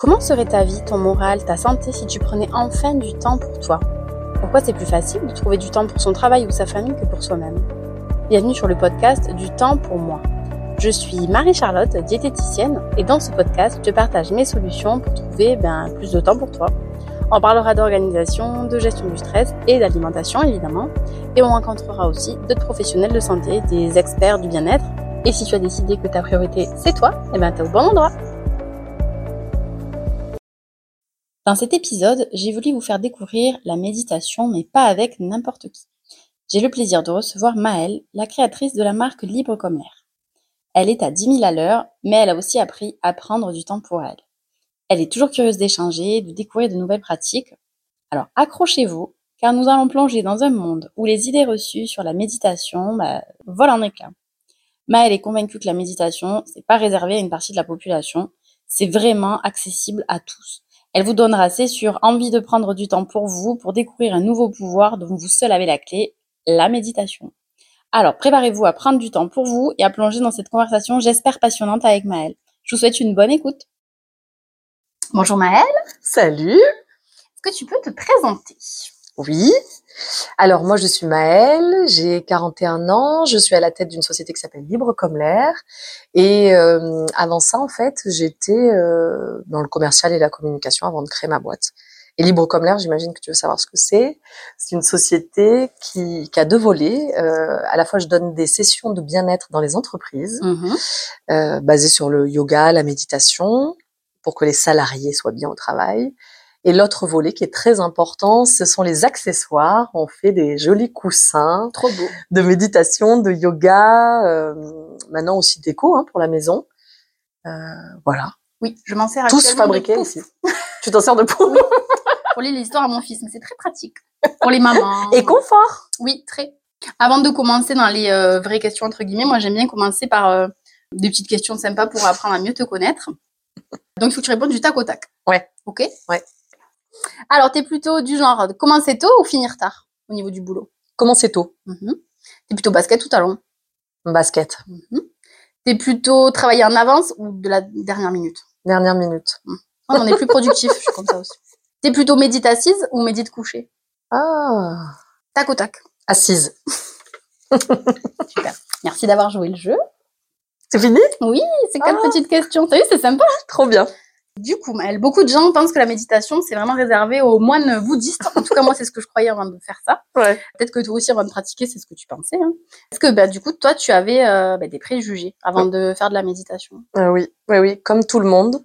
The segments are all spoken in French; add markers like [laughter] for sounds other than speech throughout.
Comment serait ta vie, ton moral, ta santé si tu prenais enfin du temps pour toi? Pourquoi c'est plus facile de trouver du temps pour son travail ou sa famille que pour soi-même? Bienvenue sur le podcast Du temps pour moi. Je suis Marie-Charlotte, diététicienne, et dans ce podcast, je partage mes solutions pour trouver ben, plus de temps pour toi. On parlera d'organisation, de gestion du stress et d'alimentation évidemment, et on rencontrera aussi d'autres professionnels de santé, des experts du bien-être. Et si tu as décidé que ta priorité c'est toi, eh ben t'es au bon endroit. Dans cet épisode, j'ai voulu vous faire découvrir la méditation, mais pas avec n'importe qui. J'ai le plaisir de recevoir Maëlle, la créatrice de la marque Libre comme l'air. Elle est à 10 000 à l'heure, mais elle a aussi appris à prendre du temps pour elle. Elle est toujours curieuse d'échanger, de découvrir de nouvelles pratiques. Alors accrochez-vous, car nous allons plonger dans un monde où les idées reçues sur la méditation bah, volent en éclats. Maëlle est convaincue que la méditation, c'est pas réservé à une partie de la population, c'est vraiment accessible à tous. Elle vous donnera, c'est sûr, envie de prendre du temps pour vous, pour découvrir un nouveau pouvoir dont vous seul avez la clé, la méditation. Alors, préparez-vous à prendre du temps pour vous et à plonger dans cette conversation, j'espère passionnante avec Maëlle. Je vous souhaite une bonne écoute. Bonjour Maëlle. Salut. Est-ce que tu peux te présenter? Oui. Alors moi je suis Maëlle, j'ai 41 ans, je suis à la tête d'une société qui s'appelle Libre comme l'air et euh, avant ça en fait j'étais euh, dans le commercial et la communication avant de créer ma boîte. Et Libre comme l'air, j'imagine que tu veux savoir ce que c'est. C'est une société qui, qui, a deux volets. Euh, à la fois, je donne des sessions de bien-être dans les entreprises, euh, basées sur le yoga, la méditation, pour que les salariés soient bien au travail. Et l'autre volet qui est très important, ce sont les accessoires. On fait des jolis coussins Trop beau. de méditation, de yoga, euh, maintenant aussi déco hein, pour la maison. Euh, voilà, Oui, je m'en sers tous actuellement fabriqués ici. [laughs] tu t'en sers de pouf pour lire l'histoire à mon fils, mais c'est très pratique pour les mamans. [laughs] et confort. Oui, très. Avant de commencer dans les euh, vraies questions entre guillemets, moi j'aime bien commencer par des petites questions sympas pour apprendre à mieux te connaître. Donc il faut que tu répondes du tac au tac. Ouais. Ok? Ouais. Alors t'es plutôt du genre de commencer tôt ou finir tard au niveau du boulot? Comment c'est tôt Mhm. T'es plutôt basket ou talon? Basket, Mhm. T'es plutôt travailler en avance ou de la dernière minute? dernière minute. Oh, on est plus productif, je suis comme ça aussi. T'es plutôt médite assise ou médite couchée? Ah, Tac au tac. assise. [laughs] Super. Merci d'avoir joué le jeu. C'est fini? Oui, c'est quatre Ah. petites questions. T'as vu, c'est sympa. Trop bien. Du coup, beaucoup de gens pensent que la méditation, c'est vraiment réservé aux moines bouddhistes. En tout cas, moi, c'est ce que je croyais avant de faire ça. Ouais. Peut-être que toi aussi, avant de pratiquer, c'est ce que tu pensais. Hein. Est-ce que, bah, du coup, toi, tu avais euh, bah, des préjugés avant de faire de la méditation? Euh, oui, oui, oui, comme tout le monde.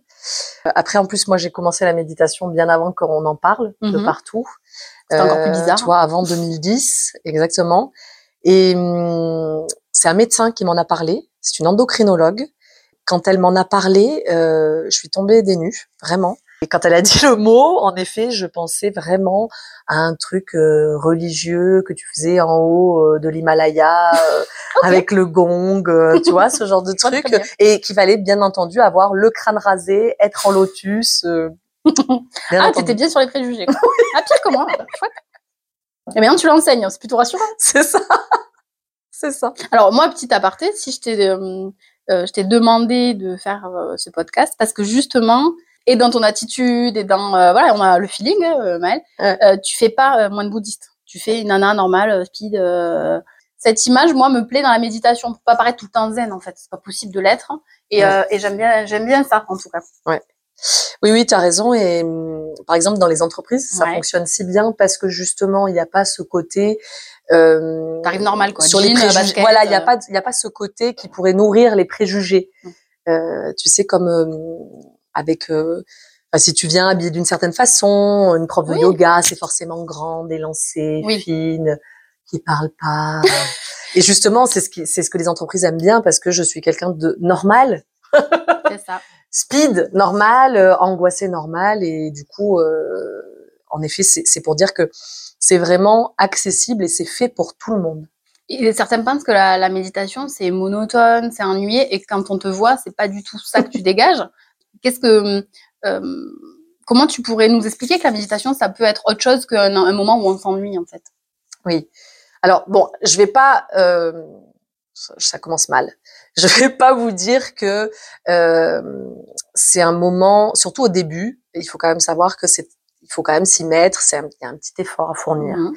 Euh, Après, en plus, moi, j'ai commencé la méditation bien avant qu'on en parle de Mhm. partout. C'était encore plus bizarre. Tu vois, avant 2010, exactement. Et hum, c'est un médecin qui m'en a parlé. C'est une endocrinologue. Quand elle m'en a parlé, euh, je suis tombée des nues, vraiment. Et quand elle a [laughs] dit le mot, en effet, je pensais vraiment à un truc euh, religieux que tu faisais en haut euh, de l'Himalaya, euh, [laughs] avec le gong, euh, tu vois, ce genre de [laughs] truc. Et qu'il fallait bien entendu avoir le crâne rasé, être en lotus. euh, Ah, t'étais bien sur les préjugés. Quoi. ah, pire que moi. Et maintenant, tu l'enseignes. C'est plutôt rassurant. C'est ça. C'est ça. Alors, moi, petit aparté, si je t'ai euh, je t'ai demandé de faire euh, ce podcast, parce que justement, et dans ton attitude, et dans... euh, voilà, on a le feeling, hein, Maëlle, Ouais. tu fais pas euh, moine bouddhiste. Tu fais une nana normale, speed. Cette image, moi, me plaît dans la méditation, pour pas paraître tout le temps zen, en fait. C'est pas possible de l'être. Et, Ouais. euh, et j'aime bien, j'aime bien ça, en tout cas. Oui, oui, tu as raison. Et hum, par exemple, dans les entreprises, ça Ouais. fonctionne si bien parce que justement, il n'y a pas ce côté. Euh, T'arrives normal, quoi. Sur les préjugés. basket, voilà, il n'y a euh. pas, il a pas ce côté qui pourrait nourrir les préjugés. Mm. Euh, tu sais, comme euh, avec. euh, si tu viens habillé d'une certaine façon, une prof de Oui. yoga, c'est forcément grande, élancée, Oui. fine, qui parle pas. Et justement, c'est ce qui, c'est ce que les entreprises aiment bien parce que je suis quelqu'un de normal, C'est ça. Speed normal, euh, angoissé normal, et du coup, euh, en effet, c'est c'est pour dire que c'est vraiment accessible et c'est fait pour tout le monde. Et certains pensent que la, la méditation, c'est monotone, c'est ennuyé, et que quand on te voit, c'est pas du tout ça que tu dégages. Qu'est-ce que, euh, comment tu pourrais nous expliquer que la méditation, ça peut être autre chose qu'un un moment où on s'ennuie, en fait? Oui. Alors bon, je vais pas euh, ça, commence mal. [laughs] Je vais pas vous dire que euh, c'est un moment, surtout au début, il faut quand même savoir que c'est, il faut quand même s'y mettre. C'est un, il y a un petit effort à fournir. Mhm.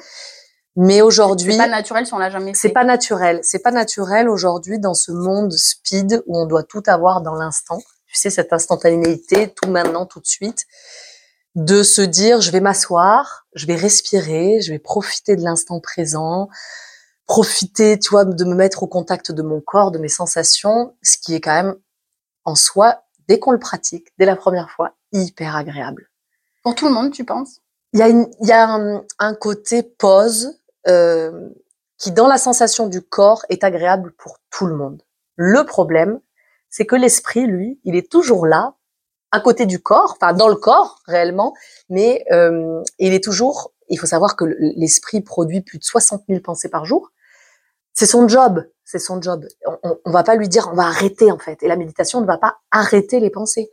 Mais aujourd'hui, C'est pas naturel si on l'a jamais fait. c'est pas naturel. C'est pas naturel aujourd'hui dans ce monde speed où on doit tout avoir dans l'instant. Tu sais, cette instantanéité, tout maintenant, tout de suite. De se dire, je vais m'asseoir, je vais respirer, je vais profiter de l'instant présent, profiter, tu vois, de me mettre au contact de mon corps, de mes sensations, ce qui est quand même en soi, dès qu'on le pratique, dès la première fois, hyper agréable. Pour tout le monde, tu penses? Il y a, une, y a un, un côté pause euh, qui, dans la sensation du corps, est agréable pour tout le monde. Le problème, c'est que l'esprit, lui, il est toujours là, à côté du corps, enfin dans le corps réellement, mais euh, il est toujours. Il faut savoir que l'esprit produit plus de 60 000 pensées par jour. C'est son job, c'est son job. On, on va pas lui dire on va arrêter en fait. Et la méditation ne va pas arrêter les pensées.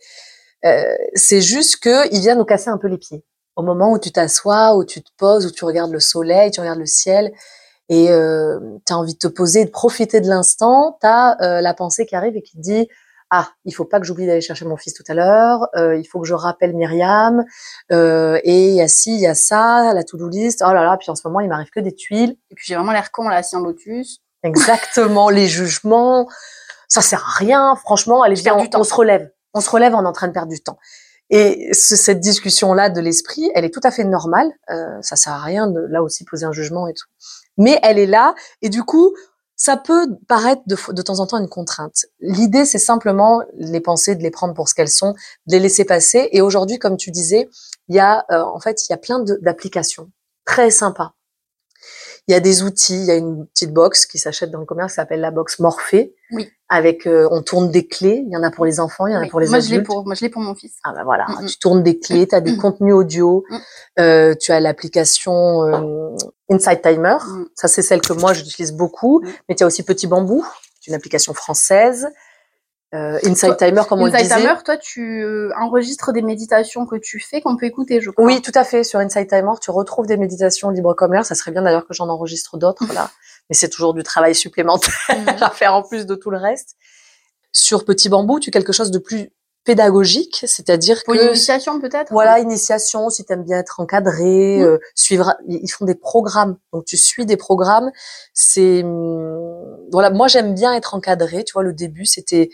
Euh, c'est juste que il vient nous casser un peu les pieds au moment où tu t'assois, où tu te poses, où tu regardes le soleil, tu regardes le ciel, et euh, tu as envie de te poser, de profiter de l'instant, tu as euh, la pensée qui arrive et qui te dit ah, il faut pas que j'oublie d'aller chercher mon fils tout à l'heure, euh, il faut que je rappelle Myriam, euh, et il y a ci, il y a ça, la to-do list, oh là là, puis en ce moment, il m'arrive que des tuiles. Et puis j'ai vraiment l'air con là, assis en lotus. Exactement, les jugements, ça sert à rien, franchement, allez, viens, on, on se relève. On se relève, on est en train de perdre du temps. Et ce, cette discussion-là de l'esprit, elle est tout à fait normale. Euh, ça sert à rien de là aussi poser un jugement et tout. Mais elle est là, et du coup, ça peut paraître de, temps en temps une contrainte. L'idée, c'est simplement les pensées, de les prendre pour ce qu'elles sont, de les laisser passer. Et aujourd'hui, comme tu disais, il y a euh, en fait, il y a plein d'applications très sympas. Il y a des outils, il y a une petite box qui s'achète dans le commerce, qui s'appelle la box Morphée. Oui. Avec, euh, on tourne des clés. Il y en a pour les enfants, il y en a Oui. pour les moi, adultes. Je l'ai pour, moi, je l'ai pour mon fils. Ah bah voilà, Mm, mm. tu tournes des clés, tu as des contenus audio, Mm. euh, tu as l'application euh, Insight Timer, Mm. ça c'est celle que moi j'utilise beaucoup, Mm. mais tu as aussi Petit Bambou, c'est une application française. Euh, Insight Toi, Timer, comme on le disait. Timer, toi, tu euh, enregistres des méditations que tu fais qu'on peut écouter, je crois. Oui, tout à fait. Sur Insight Timer, tu retrouves des méditations libres comme l'air. Ça serait bien d'ailleurs que j'en enregistre d'autres là, [laughs] mais c'est toujours du travail supplémentaire Mhm. [laughs] à faire en plus de tout le reste. Sur Petit Bambou, tu as quelque chose de plus pédagogique, c'est-à-dire Pour que initiation, peut-être? Voilà, initiation, si tu aimes bien être encadré, Mm. euh, suivre, ils font des programmes. Donc tu suis des programmes. C'est hum, voilà, moi j'aime bien être encadré. Tu vois, le début c'était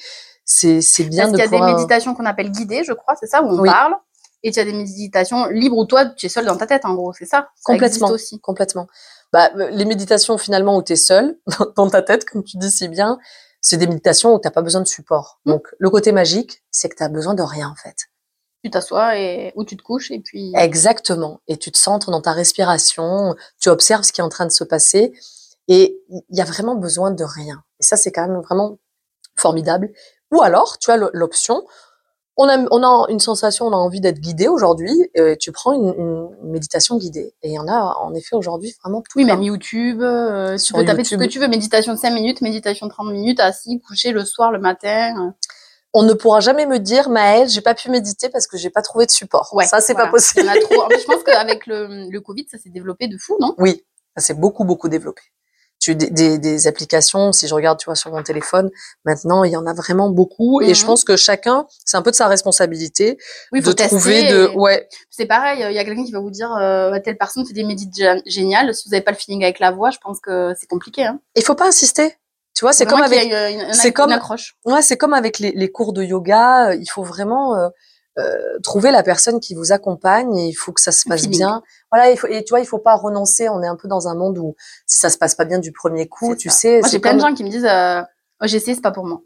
c'est bien Parce de qu'il y a des pouvoir. méditations qu'on appelle guidées, je crois, c'est ça, où on Oui. parle. Et tu as des méditations libres où toi, tu es seul dans ta tête, en gros, c'est ça Complètement. aussi. complètement. Bah euh, les méditations finalement où tu es seul [laughs] dans ta tête, comme tu dis si bien, c'est des méditations où t'as pas besoin de support. Mm. Donc le côté magique, c'est que tu as besoin de rien en fait. Tu t'assois et ou tu te couches et puis. Exactement. Et tu te centres dans ta respiration, tu observes ce qui est en train de se passer et il y a vraiment besoin de rien. Et ça, c'est quand même vraiment formidable. Ou alors, tu as l'option, on a, on a une sensation, on a envie d'être guidé aujourd'hui, euh, tu prends une, une méditation guidée. Et il y en a en effet aujourd'hui vraiment tout Oui, plein. même YouTube, euh, tu Sur peux taper tout ce que tu veux, méditation de 5 minutes, méditation de 30 minutes, assis, couché le soir, le matin. euh. On ne pourra jamais me dire, Maëlle, j'ai pas pu méditer parce que j'ai pas trouvé de support. Ouais, ça, c'est voilà. pas possible. Il y en a trop. En fait, je pense [laughs] qu'avec le, le Covid, ça s'est développé de fou, non? Oui, ça s'est beaucoup, beaucoup développé. Tu, des, des, des applications, si je regarde, tu vois, sur mon téléphone, maintenant, il y en a vraiment beaucoup. Et je Mhm. pense que chacun, c'est un peu de sa responsabilité Oui, de faut tester. trouver de, ouais, C'est pareil, il y a quelqu'un qui va vous dire euh, telle personne fait des médites gé- géniales. Si vous n'avez pas le feeling avec la voix, je pense que c'est compliqué. Hein. il faut pas insister. Tu vois, c'est comme avec, une, c'est comme- accroche. ouais, c'est comme avec les, les cours de yoga. Il faut vraiment euh, trouver la personne qui vous accompagne. Et il faut que ça se passe bien. Voilà, il faut, et tu vois, il faut pas renoncer. On est un peu dans un monde où si ça se passe pas bien du premier coup, tu ça. sais, Moi, j'ai plein de gens qui me disent euh, oh, j'ai essayé, c'est pas pour moi.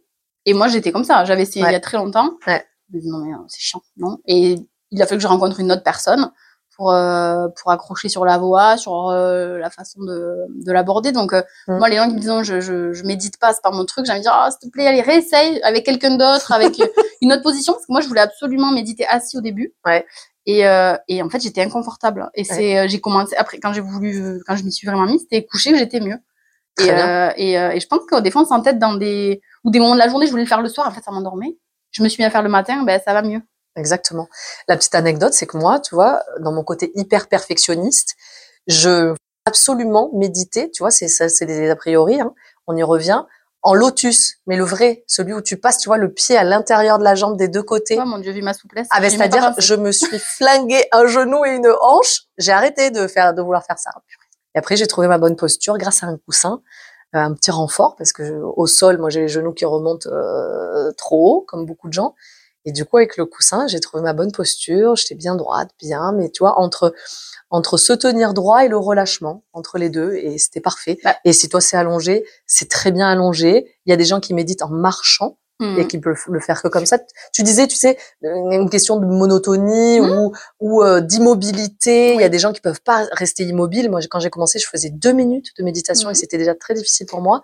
Et moi, j'étais comme ça. J'avais essayé Ouais. il y a très longtemps. Ouais. Je me dis, non, mais euh, c'est chiant, non. Et il a fallu que je rencontre une autre personne pour euh, pour accrocher sur la voix, sur euh, la façon de, de l'aborder. Donc euh, Mm. moi, les gens qui me disent je, je, je médite pas, c'est pas mon truc, j'ai envie de dire oh, s'il te plaît, allez réessaye avec quelqu'un d'autre, avec euh, une autre position, parce que moi, je voulais absolument méditer assis au début. Ouais. Et, euh, et en fait, j'étais inconfortable. Et c'est, euh, j'ai commencé après quand j'ai voulu, quand je m'y suis vraiment mise, c'était couché que j'étais mieux. Très Et, bien. euh, et, euh, et je pense qu'au des fois, on s'entête dans des ou des moments de la journée, je voulais le faire le soir, en fait, ça m'endormait. Je me suis mis à faire le matin, ben ça va mieux. Exactement. La petite anecdote, c'est que moi, tu vois, dans mon côté hyper perfectionniste, je absolument méditer, tu vois, c'est ça, c'est des a priori, hein, on y revient, en lotus, mais le vrai, celui où tu passes, tu vois, le pied à l'intérieur de la jambe des deux côtés. Oh mon dieu, vu ma souplesse. Ah, ben, c'est-à-dire, je me suis [laughs] flingué un genou et une hanche. J'ai arrêté de faire, de vouloir faire ça. Et après, j'ai trouvé ma bonne posture grâce à un coussin, euh, un petit renfort, parce que je- au sol, moi, j'ai les genoux qui remontent euh, trop haut, comme beaucoup de gens. Et du coup, avec le coussin, j'ai trouvé ma bonne posture. J'étais bien droite, bien, mais tu vois, entre entre se tenir droit et le relâchement, entre les deux, et c'était parfait. Bah. Et si toi c'est allongé, c'est très bien allongé. Il y a des gens qui méditent en marchant et qui peuvent le faire que comme ça. Tu disais, tu sais, euh, une question de monotonie Mhm. ou, ou euh, d'immobilité. Il y a des gens qui peuvent pas rester immobiles. Moi, quand j'ai commencé, je faisais deux minutes de méditation et Mhm. c'était déjà très difficile pour moi.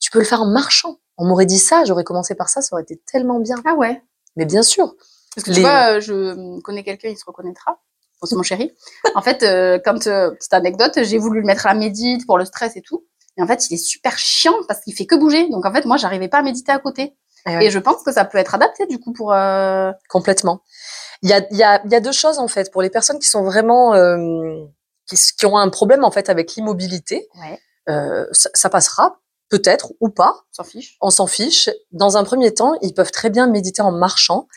Tu peux le faire en marchant. On m'aurait dit ça, j'aurais commencé par ça, ça aurait été tellement bien. Ah ouais. Mais bien sûr. Parce que Les- tu vois, euh, je connais quelqu'un, il se reconnaîtra. C'est mon chéri. En fait, euh, quand, euh, petite anecdote, j'ai voulu le mettre à la médite pour le stress et tout. Et en fait, il est super chiant parce qu'il fait que bouger. Donc en fait, moi, j'arrivais pas à méditer à côté. Eh ouais. Et je pense que ça peut être adapté du coup pour. euh, Complètement. Il y a, il y, a, il y a deux choses en fait pour les personnes qui sont vraiment euh, qui, ont un problème en fait avec l'immobilité. Ouais. Euh, ça, ça passera peut-être ou pas. On s'en fiche. On s'en fiche. Dans un premier temps, ils peuvent très bien méditer en marchant.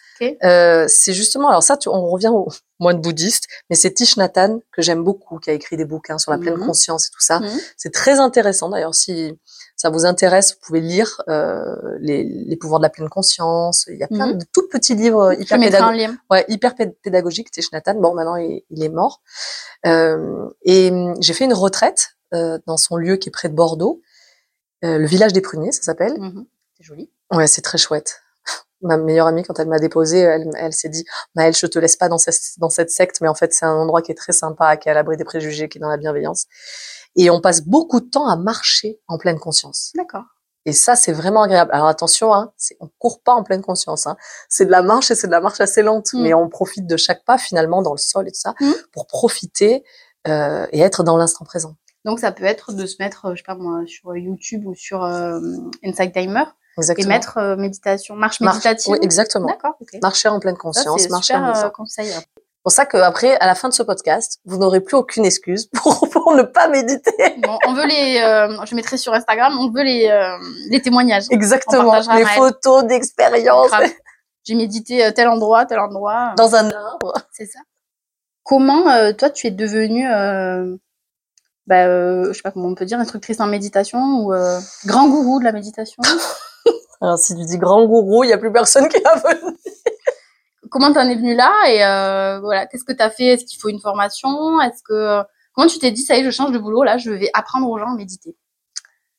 Euh, c'est justement alors ça, tu, on revient au [laughs] moine bouddhiste, mais c'est Thich Nhat Hanh que j'aime beaucoup, qui a écrit des bouquins sur la pleine Mhm. conscience et tout ça. Mhm. C'est très intéressant d'ailleurs. Si ça vous intéresse, vous pouvez lire euh, les, les pouvoirs de la pleine conscience. Il y a plein Mhm. de tout petits livres hyper pédagogiques. lien. Ouais, hyper pé- pédagogique, Thich Nhat Hanh. Bon, maintenant, il, il est mort. Euh, et hum, j'ai fait une retraite euh, dans son lieu qui est près de Bordeaux, euh, le village des pruniers, ça s'appelle. Mhm. C'est joli. Ouais, c'est très chouette. [laughs] Ma meilleure amie, quand elle m'a déposée, elle, elle s'est dit, Maëlle, je te laisse pas dans cette, dans cette secte, mais en fait, c'est un endroit qui est très sympa, qui est à l'abri des préjugés, qui est dans la bienveillance. Et on passe beaucoup de temps à marcher en pleine conscience. D'accord. Et ça, c'est vraiment agréable. Alors attention, hein, on court pas en pleine conscience. Hein. C'est de la marche et c'est de la marche assez lente, Mm. mais on profite de chaque pas finalement dans le sol et tout ça Mm. pour profiter euh, et être dans l'instant présent. Donc ça peut être de se mettre, euh, je sais pas moi, sur YouTube ou sur euh, Insight Timer et Exactement. mettre euh, méditation, marche Marche- méditative. Oui, exactement. D'accord. Marcher en pleine conscience, marcher en super mouvement. euh, conseil. C'est pour ça qu'après, à la fin de ce podcast, vous n'aurez plus aucune excuse [laughs] pour, pour ne pas méditer. Bon, on veut les, euh, je mettrai sur Instagram, on veut les, euh, les témoignages. Exactement. Les photos d'expérience. J'ai médité tel endroit, tel endroit. dans un arbre. C'est ça. Comment euh, toi tu es devenue, bah, euh, je sais pas comment on peut dire, instructrice en méditation ou euh, grand gourou de la méditation [laughs] Alors, si tu dis grand gourou, il n'y a plus personne qui va venir. Comment t'en es venue là et euh, voilà, qu'est-ce que t'as fait? Est-ce qu'il faut une formation? Est-ce que comment tu t'es dit ça y est, je change de boulot là, je vais apprendre aux gens à méditer?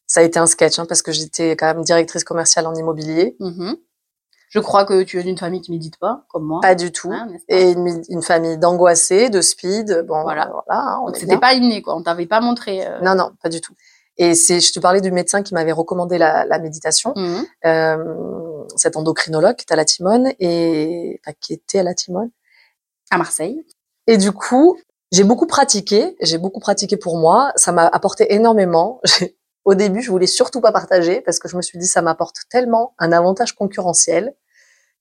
Ça a été un sketch, hein, parce que j'étais quand même directrice commerciale en immobilier. Mhm. Je crois que tu es d'une famille qui médite pas, comme moi. Pas du tout. Hein, pas Et une, une famille d'angoissés, de speed. Bon, Voilà. voilà. hein, on c'était pas inné quoi, on t'avait pas montré. euh, Non, non, pas du tout. Et c'est, je te parlais du médecin qui m'avait recommandé la, la méditation, mhm. euh, cet endocrinologue qui est à la Timone et enfin, qui était à la Timone. À Marseille. Et du coup, j'ai beaucoup pratiqué. J'ai beaucoup pratiqué pour moi. Ça m'a apporté énormément. [laughs] J'ai- Au début, je voulais surtout pas partager parce que je me suis dit ça m'apporte tellement un avantage concurrentiel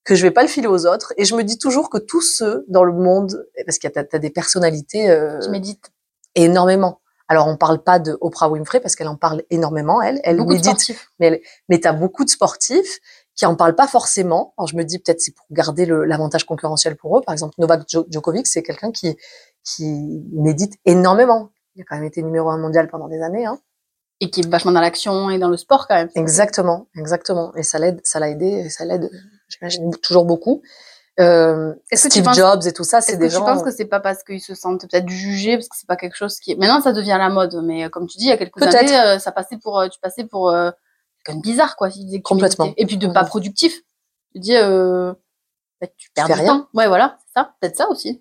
que je vais pas le filer aux autres. Et je me dis toujours que tous ceux dans le monde, parce qu'il y a t'as, t'as des personnalités euh, Qui médite. énormément. Alors on parle pas de Oprah Winfrey parce qu'elle en parle énormément. Elle, elle Beaucoup de médite mais tu as beaucoup de sportifs qui en parlent pas forcément. Alors je me dis peut-être c'est pour garder l'avantage concurrentiel pour eux. Par exemple, Novak Djo- Djokovic, c'est quelqu'un qui qui médite énormément. Il a quand même été numéro un mondial pendant des années. Hein. Et qui est vachement dans l'action et dans le sport quand même. Exactement, exactement. Et ça l'aide, ça l'a aidé, et ça l'aide, j'imagine toujours beaucoup. Euh, Steve penses- Jobs et tout ça, c'est des que gens. penses que c'est pas parce qu'ils se sentent peut-être jugés, parce que c'est pas quelque chose qui. Maintenant, ça devient la mode, mais euh, comme tu dis, il y a quelques années, euh, ça passait pour... euh, tu passais pour... Euh, de bizarre, quoi, si Complètement. Et puis de pas productif. Tu dis... Euh, bah, tu perds fais du rien. temps. Ouais, voilà, c'est ça. Peut-être ça aussi.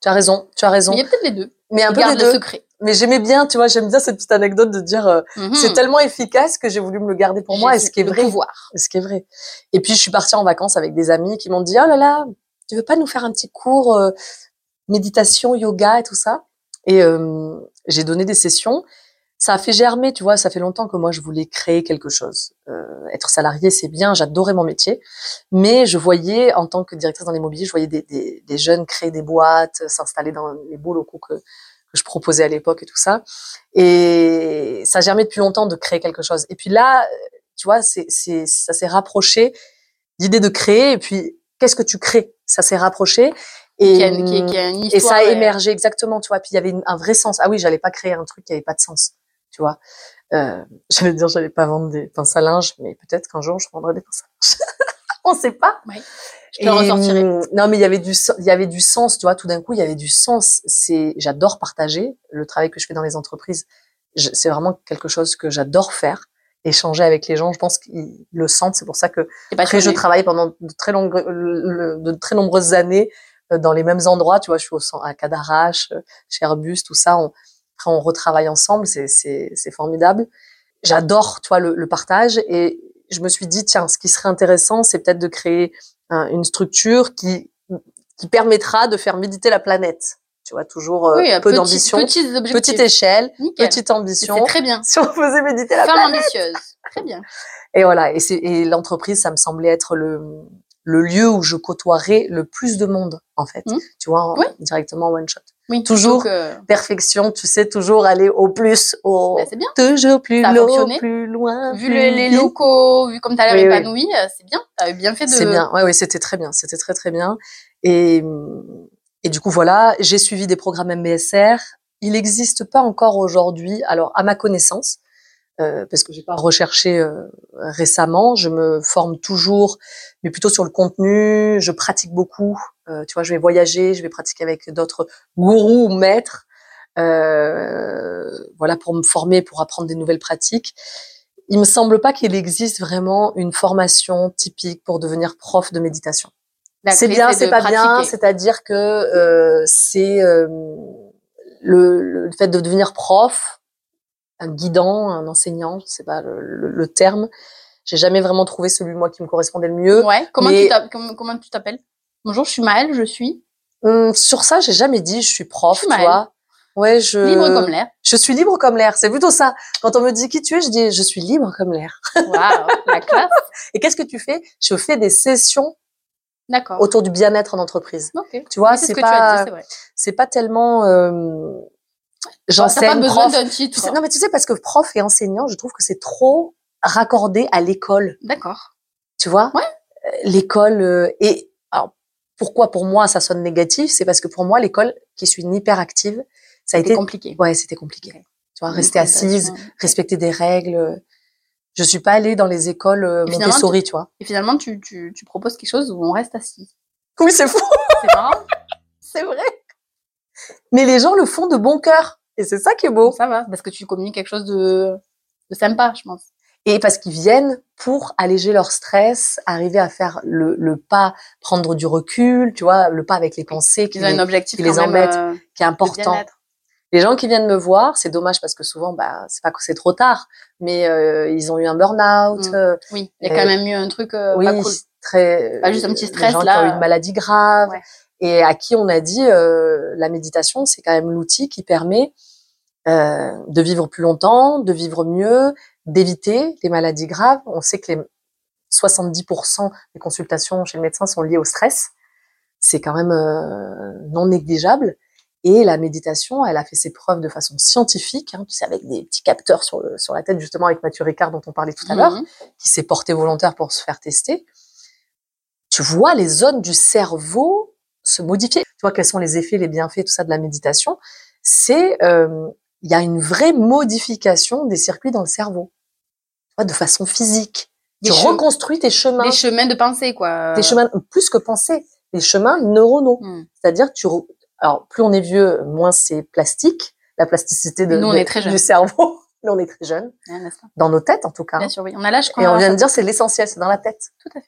Tu as raison, tu as raison. Mais il y a peut-être les deux. Mais un peu les le deux. secret. Mais j'aimais bien, tu vois, j'aime bien cette petite anecdote de dire euh, Mhm. c'est tellement efficace que j'ai voulu me le garder pour moi. Et ce qui est vrai, pouvoir. ce qui est vrai. Et puis je suis partie en vacances avec des amis qui m'ont dit oh là là, tu veux pas nous faire un petit cours euh, méditation, yoga et tout ça? Et euh, j'ai donné des sessions. Ça a fait germer, tu vois. Ça fait longtemps que moi je voulais créer quelque chose. Euh, être salarié, c'est bien, j'adorais mon métier, mais je voyais en tant que directrice dans l'immobilier, je voyais des, des, des jeunes créer des boîtes, s'installer dans les beaux locaux que que je proposais à l'époque et tout ça. Et ça germait depuis longtemps de créer quelque chose. Et puis là, tu vois, c'est, c'est, ça s'est rapproché. L'idée de créer, et puis qu'est-ce que tu crées? Ça s'est rapproché. Et, Qui a une- qui- qui a une et ça a ouais. émergé exactement, tu vois. Puis il y avait un vrai sens. Ah oui, j'allais pas créer un truc qui avait pas de sens, tu vois. Euh, [laughs] j'allais dire, j'allais pas vendre des pinces à linge, mais peut-être qu'un jour je vendrai des pinces à linge. [laughs] [laughs] On sait pas. Je te ressortirai. hum, non, mais il y avait du, il y avait du sens, tu vois. Tout d'un coup, il y avait du sens. C'est, j'adore partager le travail que je fais dans les entreprises. C'est vraiment quelque chose que j'adore faire. Échanger avec les gens, je pense qu'ils le sentent. C'est pour ça que après, je travaille pendant de très longues, de très nombreuses années euh, dans les mêmes endroits. Tu vois, je suis au à Cadarache, euh, chez Airbus, tout ça. On, après, on retravaille ensemble. C'est, c'est, c'est formidable. J'adore, tu vois, le, le partage. Et je me suis dit, tiens, ce qui serait intéressant, c'est peut-être de créer un- une structure qui, qui permettra de faire méditer la planète. Tu vois, toujours euh, Oui, peu petit- d'ambition, petite échelle, Nickel. petite ambition. C'est très bien. [laughs] Si on faisait méditer la Femme planète. ambitieuse. Très bien. Et voilà, et, c'est, et l'entreprise, ça me semblait être le, le lieu où je côtoierais le plus de monde, en fait. Mhm. Tu vois, Oui. directement one shot. Oui, Toujours. que- Perfection, tu sais, toujours aller au plus, au Bah, bien. toujours plus low, plus loin. Vu plus les, locaux, vu comme tu as l'air Oui, euh, c'est bien. Tu bien fait de. C'est bien. Ouais, c'était très bien. C'était très, très bien. Et, et du coup, voilà, j'ai suivi des programmes MBSR. Il n'existe pas encore aujourd'hui, alors à ma connaissance, euh, parce que j'ai pas recherché euh, récemment. Je me forme toujours, mais plutôt sur le contenu. Je pratique beaucoup. Euh, tu vois, je vais voyager, je vais pratiquer avec d'autres gourous ou maîtres. Euh, voilà, pour me former, pour apprendre des nouvelles pratiques. Il me semble pas qu'il existe vraiment une formation typique pour devenir prof de méditation. C'est bien, c'est pas bien, c'est-à-dire que euh, c'est le, le fait de devenir prof, un guidant, un enseignant, c'est pas le, le- le terme. J'ai jamais vraiment trouvé celui moi qui me correspondait le mieux. Ouais. Mais- comment tu t'appelles? Bonjour, je suis Maëlle, je suis Hum, sur ça, j'ai jamais dit je suis prof, Je suis tu vois. Ouais, je libre comme l'air. je suis libre comme l'air. C'est plutôt ça. Quand on me dit qui tu es, je dis je suis libre comme l'air. Waouh, la [laughs] classe. Et qu'est-ce que tu fais? Je fais des sessions D'accord. autour du bien-être en entreprise. Ok. Tu vois, c'est ce tu pas c'est pas tellement euh, j'enseigne besoin prof. d'un Tu titre. sais- non mais tu sais parce que prof et enseignant, je trouve que c'est trop raccordé à l'école, D'accord. tu vois? Ouais. Euh, L'école euh, et pourquoi pour moi ça sonne négatif, c'est parce que pour moi l'école qui suis une hyperactive, ça a été compliqué. ouais, c'était compliqué. Tu vois, rester assise, respecter des règles. Je suis pas allée dans les écoles euh, Et Montessori, tu vois. Et finalement, tu, tu, tu proposes quelque chose où on reste assis. Oui, c'est fou. C'est marrant. C'est vrai. Mais les gens le font de bon cœur et c'est ça qui est beau. Ça va, parce que tu communiques quelque chose de, de sympa, je pense. Et parce qu'ils viennent pour alléger leur stress, arriver à faire le, le pas, prendre du recul, tu vois, le pas avec les pensées qui, ont un les- objectif qui les même embête. euh, qui est important. Les gens qui viennent me voir, c'est dommage parce que souvent, bah, c'est pas que c'est trop tard, mais euh, ils ont eu un burn-out. Mm. euh, Oui, il y a Euh, quand même eu un truc euh, oui, pas cool. très. Pas juste un petit stress, gens là. qui ont eu une maladie grave Ouais. et à qui on a dit euh, la méditation, c'est quand même l'outil qui permet euh, de vivre plus longtemps, de vivre mieux, d'éviter les maladies graves. On sait que les 70% des consultations chez le médecin sont liées au stress. C'est quand même euh, non négligeable. Et la méditation, elle a fait ses preuves de façon scientifique, hein, tu sais, avec des petits capteurs sur, le, sur la tête, justement avec Mathieu Ricard dont on parlait tout à l'heure Mhm. qui s'est porté volontaire pour se faire tester, tu vois les zones du cerveau se modifier. Tu vois quels sont les effets, les bienfaits, tout ça de la méditation. C'est euh, il y a une vraie modification des circuits dans le cerveau, de façon physique. Des tu reconstruis tes chemins, Des chemins de pensée, quoi. tes chemins plus que penser, des chemins neuronaux. Hmm. C'est-à-dire tu re- alors plus on est vieux, moins c'est plastique, la plasticité de, Nous, on de- est très du cerveau. [laughs] Nous, on est très pas? Dans nos têtes en tout cas. Bien sûr, oui. On a l'âge quand Et on vient de dire c'est l'essentiel, c'est dans la tête. Tout à fait.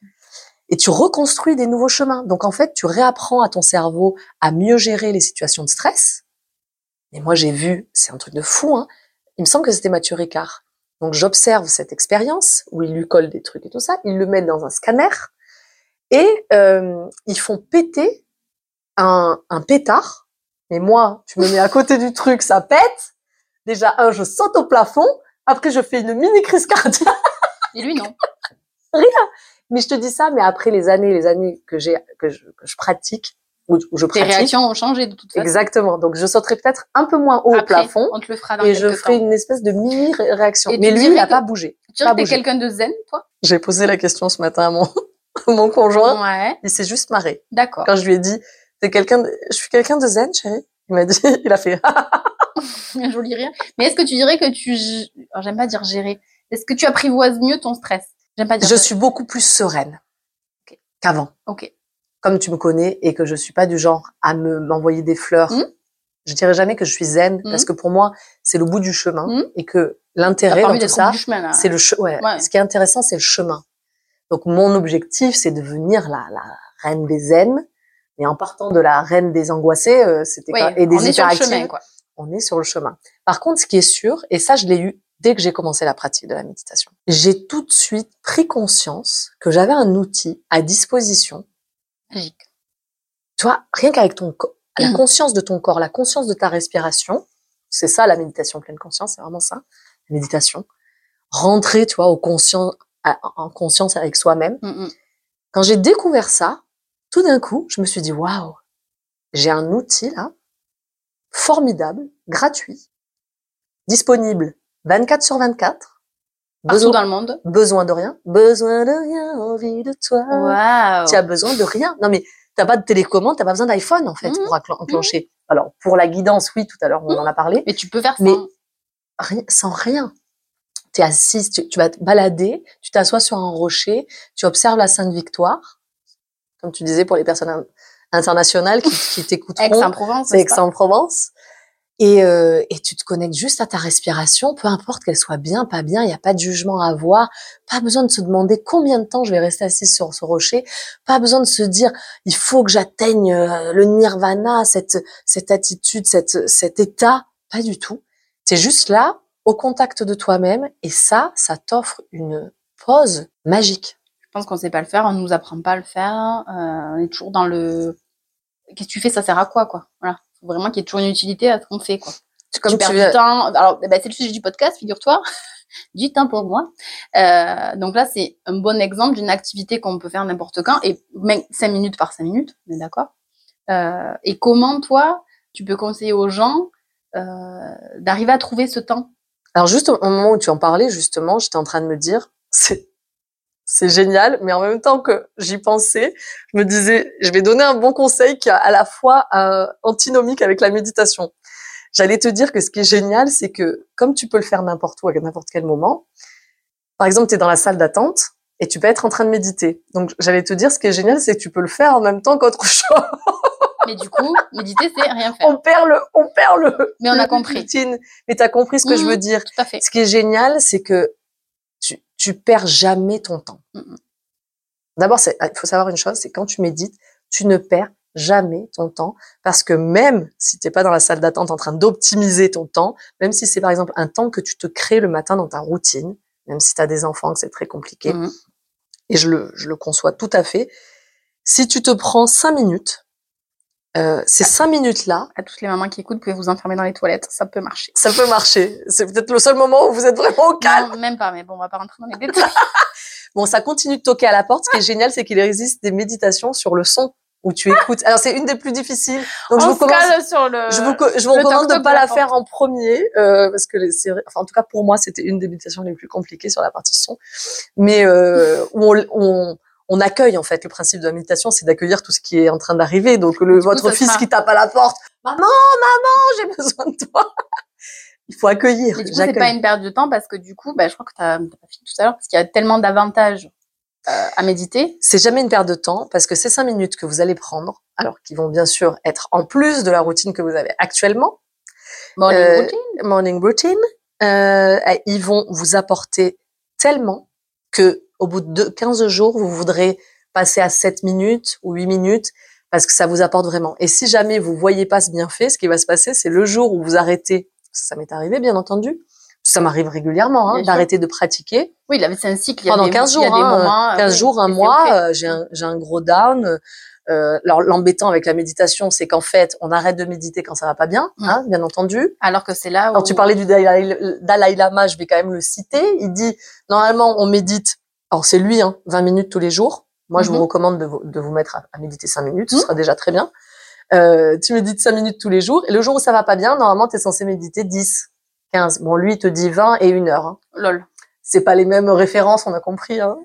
Et tu reconstruis des nouveaux chemins. Donc en fait, tu réapprends à ton cerveau à mieux gérer les situations de stress. Et moi, j'ai vu, c'est un truc de fou. Hein. Il me semble que c'était Mathieu Ricard. Donc j'observe cette expérience où il lui colle des trucs et tout ça. Ils le mettent dans un scanner et euh, ils font péter un, un pétard. Mais moi, tu me mets à côté du truc, ça pète. Déjà, un, je saute au plafond. Après, je fais une mini crise cardiaque. Et lui, non. Mais je te dis ça, mais après les années, les années que j'ai, que je, que je pratique, où, où je Tes réactions ont changé de toute façon. Exactement. Donc je sauterai peut-être un peu moins haut au Après, plafond on te le fera dans et je ferai temps. une espèce de mini ré- réaction. Et Mais lui, il n'a pas bougé. Tu dirais que t'es quelqu'un de zen, toi? J'ai posé la question ce matin à mon, [laughs] mon conjoint. Ouais, Il s'est juste marré. d'accord. Quand je lui ai dit, t'es quelqu'un de... je suis quelqu'un de zen, chérie? Il m'a dit, [laughs] il a fait, [laughs] Un joli rire. Mais est-ce que tu dirais que tu... J'aime pas dire gérer. Est-ce que tu apprivoises mieux ton stress? J'aime pas dire je ça. suis beaucoup plus sereine qu'avant. Ok. Comme tu me connais et que je suis pas du genre à me m'envoyer des fleurs. Mhm. Je dirais jamais que je suis zen Mhm. parce que pour moi, c'est le bout du chemin Mhm. et que l'intérêt dans tout ça, c'est le che- ouais. Ouais. Ce qui est intéressant, c'est le chemin. Donc mon objectif, c'est de devenir la, la reine des zen. Mais en partant de la reine des angoissés, euh, c'était pas- et des on est sur le hyperactives, chemin, quoi. on est sur le chemin. Par contre, ce qui est sûr, et ça je l'ai eu dès que j'ai commencé la pratique de la méditation, j'ai tout de suite pris conscience que j'avais un outil à disposition. Magique. Tu vois, rien qu'avec ton corps, la conscience de ton corps, la conscience de ta respiration, c'est ça la méditation pleine conscience, c'est vraiment ça, la méditation. Rentrer, tu vois, au conscient, à- en conscience avec soi-même. Mm, mm. Quand j'ai découvert ça, tout d'un coup, je me suis dit, waouh, j'ai un outil là, formidable, gratuit, disponible 24 sur 24. Partout Besoin, dans le monde. besoin de rien, besoin de rien, envie de toi. Waouh. Tu as besoin de rien. Non mais t'as pas de télécommande, t'as pas besoin d'iPhone en fait Mhm. pour enclen- enclencher. Alors pour la guidance, oui, tout à l'heure on en a parlé, Mais tu peux faire ça. Mais- rien, sans rien. Tu es assise, tu, tu vas te balader, tu t'assois sur un rocher, tu observes la Sainte Victoire, comme tu disais pour les personnes in- internationales qui, qui t'écouteront. Aix-en-Provence. C'est Aix-en-Provence. Et, euh, et tu te connectes juste à ta respiration, peu importe qu'elle soit bien, pas bien, il n'y a pas de jugement à avoir, pas besoin de se demander combien de temps je vais rester assise sur ce rocher, pas besoin de se dire il faut que j'atteigne euh, le nirvana, cette, cette attitude, cette, cet état, pas du tout. Es juste là, au contact de toi-même, et ça, ça t'offre une pause magique. Je pense qu'on sait pas le faire, on nous apprend pas à le faire. euh, on est toujours dans le. Qu'est-ce que tu fais Ça sert à quoi, quoi Voilà. Faut vraiment qu'il y ait toujours une utilité à ce qu'on fait, quoi. Comme tu perds du temps. Alors, ben, c'est le sujet du podcast, figure-toi. [laughs] du temps pour moi. Euh, donc là, c'est un bon exemple d'une activité qu'on peut faire n'importe quand et même cinq minutes par cinq minutes, on est d'accord. Euh, et comment toi, tu peux conseiller aux gens euh, d'arriver à trouver ce temps? Alors juste au au moment où tu en parlais, justement, j'étais en train de me dire, [laughs] c'est c'est génial, mais en même temps que j'y pensais, je me disais, je vais donner un bon conseil qui est à la fois euh, antinomique avec la méditation. J'allais te dire que ce qui est génial, c'est que comme tu peux le faire n'importe où, à n'importe quel moment, par exemple, tu es dans la salle d'attente et tu peux être en train de méditer. Donc j'allais te dire, ce qui est génial, c'est que tu peux le faire en même temps qu'autre [laughs] chose. Mais du coup, méditer, c'est rien faire. On perd le, on perd le. Mais on a compris. routine. Mais t'as compris ce que je Mhm. veux dire. Tout à fait. Ce qui est génial, c'est que tu, perds jamais ton temps. D'abord, c'est- il faut savoir une chose, c'est quand tu médites, tu ne perds jamais ton temps parce que même si t'es pas dans la salle d'attente en train d'optimiser ton temps, même si c'est par exemple un temps que tu te crées le matin dans ta routine, même si tu as des enfants que c'est très compliqué, Mhm. et je le, je le conçois tout à fait, si tu te prends cinq minutes, euh, ces cinq minutes-là, À toutes les mamans qui écoutent, vous pouvez vous enfermer dans les toilettes, ça peut marcher. ça peut marcher. C'est peut-être le seul moment où vous êtes vraiment au calme. Non, même pas, mais bon, on va pas rentrer dans les détails. [laughs] [laughs] Bon, ça continue de toquer à la porte. Ce qui est génial, c'est qu'il existe des méditations sur le son où tu écoutes. Alors, c'est une des plus difficiles. Donc, je on vous se commence. cale sur le. Je vous, co- je vous le recommande de toc-toc pas la faire en premier, euh, parce que les- c'est enfin, en tout cas, pour moi, c'était une des méditations les plus compliquées sur la partie son. Mais, euh, où on, on, on accueille, en fait, le principe de la méditation, c'est d'accueillir tout ce qui est en train d'arriver. Donc, le, Du coup, votre fils sera- qui tape à la porte. Maman, maman, j'ai besoin de toi. [laughs] Il faut accueillir. Et du coup, c'est pas une perte de temps parce que du coup, bah, je crois que tu as, pas fini tout à l'heure, parce qu'il y a tellement d'avantages euh, à méditer. c'est jamais une perte de temps parce que ces cinq minutes que vous allez prendre, alors qui vont bien sûr être en plus de la routine que vous avez actuellement, Morning Euh, routine. morning routine, euh, ils vont vous apporter tellement que au bout de 15 jours, vous voudrez passer à 7 minutes ou 8 minutes parce que ça vous apporte vraiment. Et si jamais vous voyez pas ce bienfait, ce qui va se passer, c'est le jour où vous arrêtez, ça m'est arrivé bien entendu, ça m'arrive régulièrement, hein, d'arrêter de pratiquer Oui, il avait c'est un cycle. Il y a pendant des, 15 il y jours, a des hein, moments. euh, 15 oui, jours, un mois, euh, j'ai un, j'ai un gros down. Euh, alors l'embêtant avec la méditation, c'est qu'en fait, on arrête de méditer quand ça va pas bien, Mm. hein, bien entendu. Alors que c'est là où. Alors tu parlais du Dalai, Dalai Lama, je vais quand même le citer. Il dit normalement on médite. Alors c'est lui, hein, 20 minutes tous les jours. Moi, je Mhm. vous recommande de vous, de vous mettre à, à méditer 5 minutes, ce Mhm. sera déjà très bien. Euh, tu médites 5 minutes tous les jours. Et le jour où ça va pas bien, normalement, tu es censé méditer 10, 15. Bon, lui, il te dit 20 et 1 heure. hein. Lol. C'est pas les mêmes références, on a compris. Hein.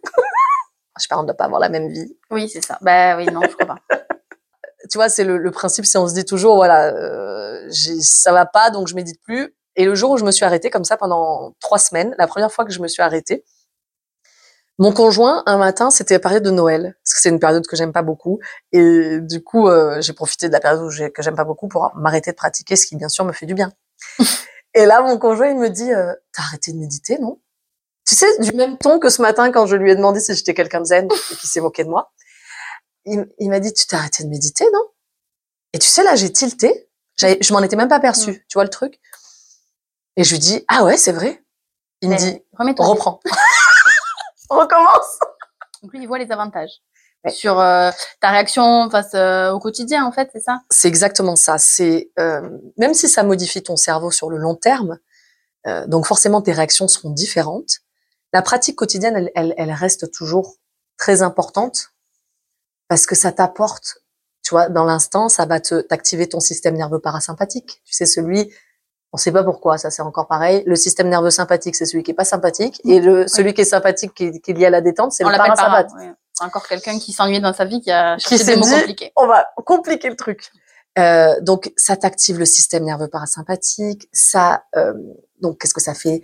Je pas, on ne doit pas avoir la même vie. Oui, c'est ça. Bah oui, non, je crois pas. [laughs] Tu vois, c'est le, le principe, c'est on se dit toujours, voilà, euh, ça va pas, donc je médite plus. Et le jour où je me suis arrêtée comme ça pendant trois semaines, la première fois que je me suis arrêtée, mon conjoint, un matin, c'était la période de Noël, parce que c'est une période que j'aime pas beaucoup. Et du coup, euh, j'ai profité de la période où que j'aime pas beaucoup pour m'arrêter de pratiquer, ce qui bien sûr me fait du bien. [laughs] et là, mon conjoint, il me dit, euh, t'as arrêté de méditer, non? Tu sais, du même ton que ce matin quand je lui ai demandé si j'étais quelqu'un de zen et qui s'est moqué de moi. Il, il m'a dit, tu t'as arrêté de méditer, non? Et tu sais, là, j'ai tilté. Je m'en étais même pas perçu. Tu vois le truc Et je lui dis, ah ouais, c'est vrai? Il me dit, reprends. [laughs] On [laughs] recommence. Donc lui, il voit les avantages. Ouais. Sur euh, ta réaction face euh, au quotidien, en fait, c'est ça? C'est exactement ça. C'est euh, même si ça modifie ton cerveau sur le long terme, donc forcément tes réactions seront différentes. La pratique quotidienne, elle, elle, elle reste toujours très importante parce que ça t'apporte, tu vois, dans l'instant, ça va te t'activer ton système nerveux parasympathique. Tu sais celui, on sait pas pourquoi, ça c'est encore pareil. Le système nerveux sympathique, c'est celui qui est pas sympathique, et le celui qui est sympathique, qui, est- qui est lié à la détente, c'est le parasympathique. encore quelqu'un qui s'ennuyait dans sa vie, qui a Qui cherché des mots dit- compliqués. on va compliquer le truc. Euh, donc, ça t'active le système nerveux parasympathique. Ça, euh, donc, qu'est-ce que ça fait?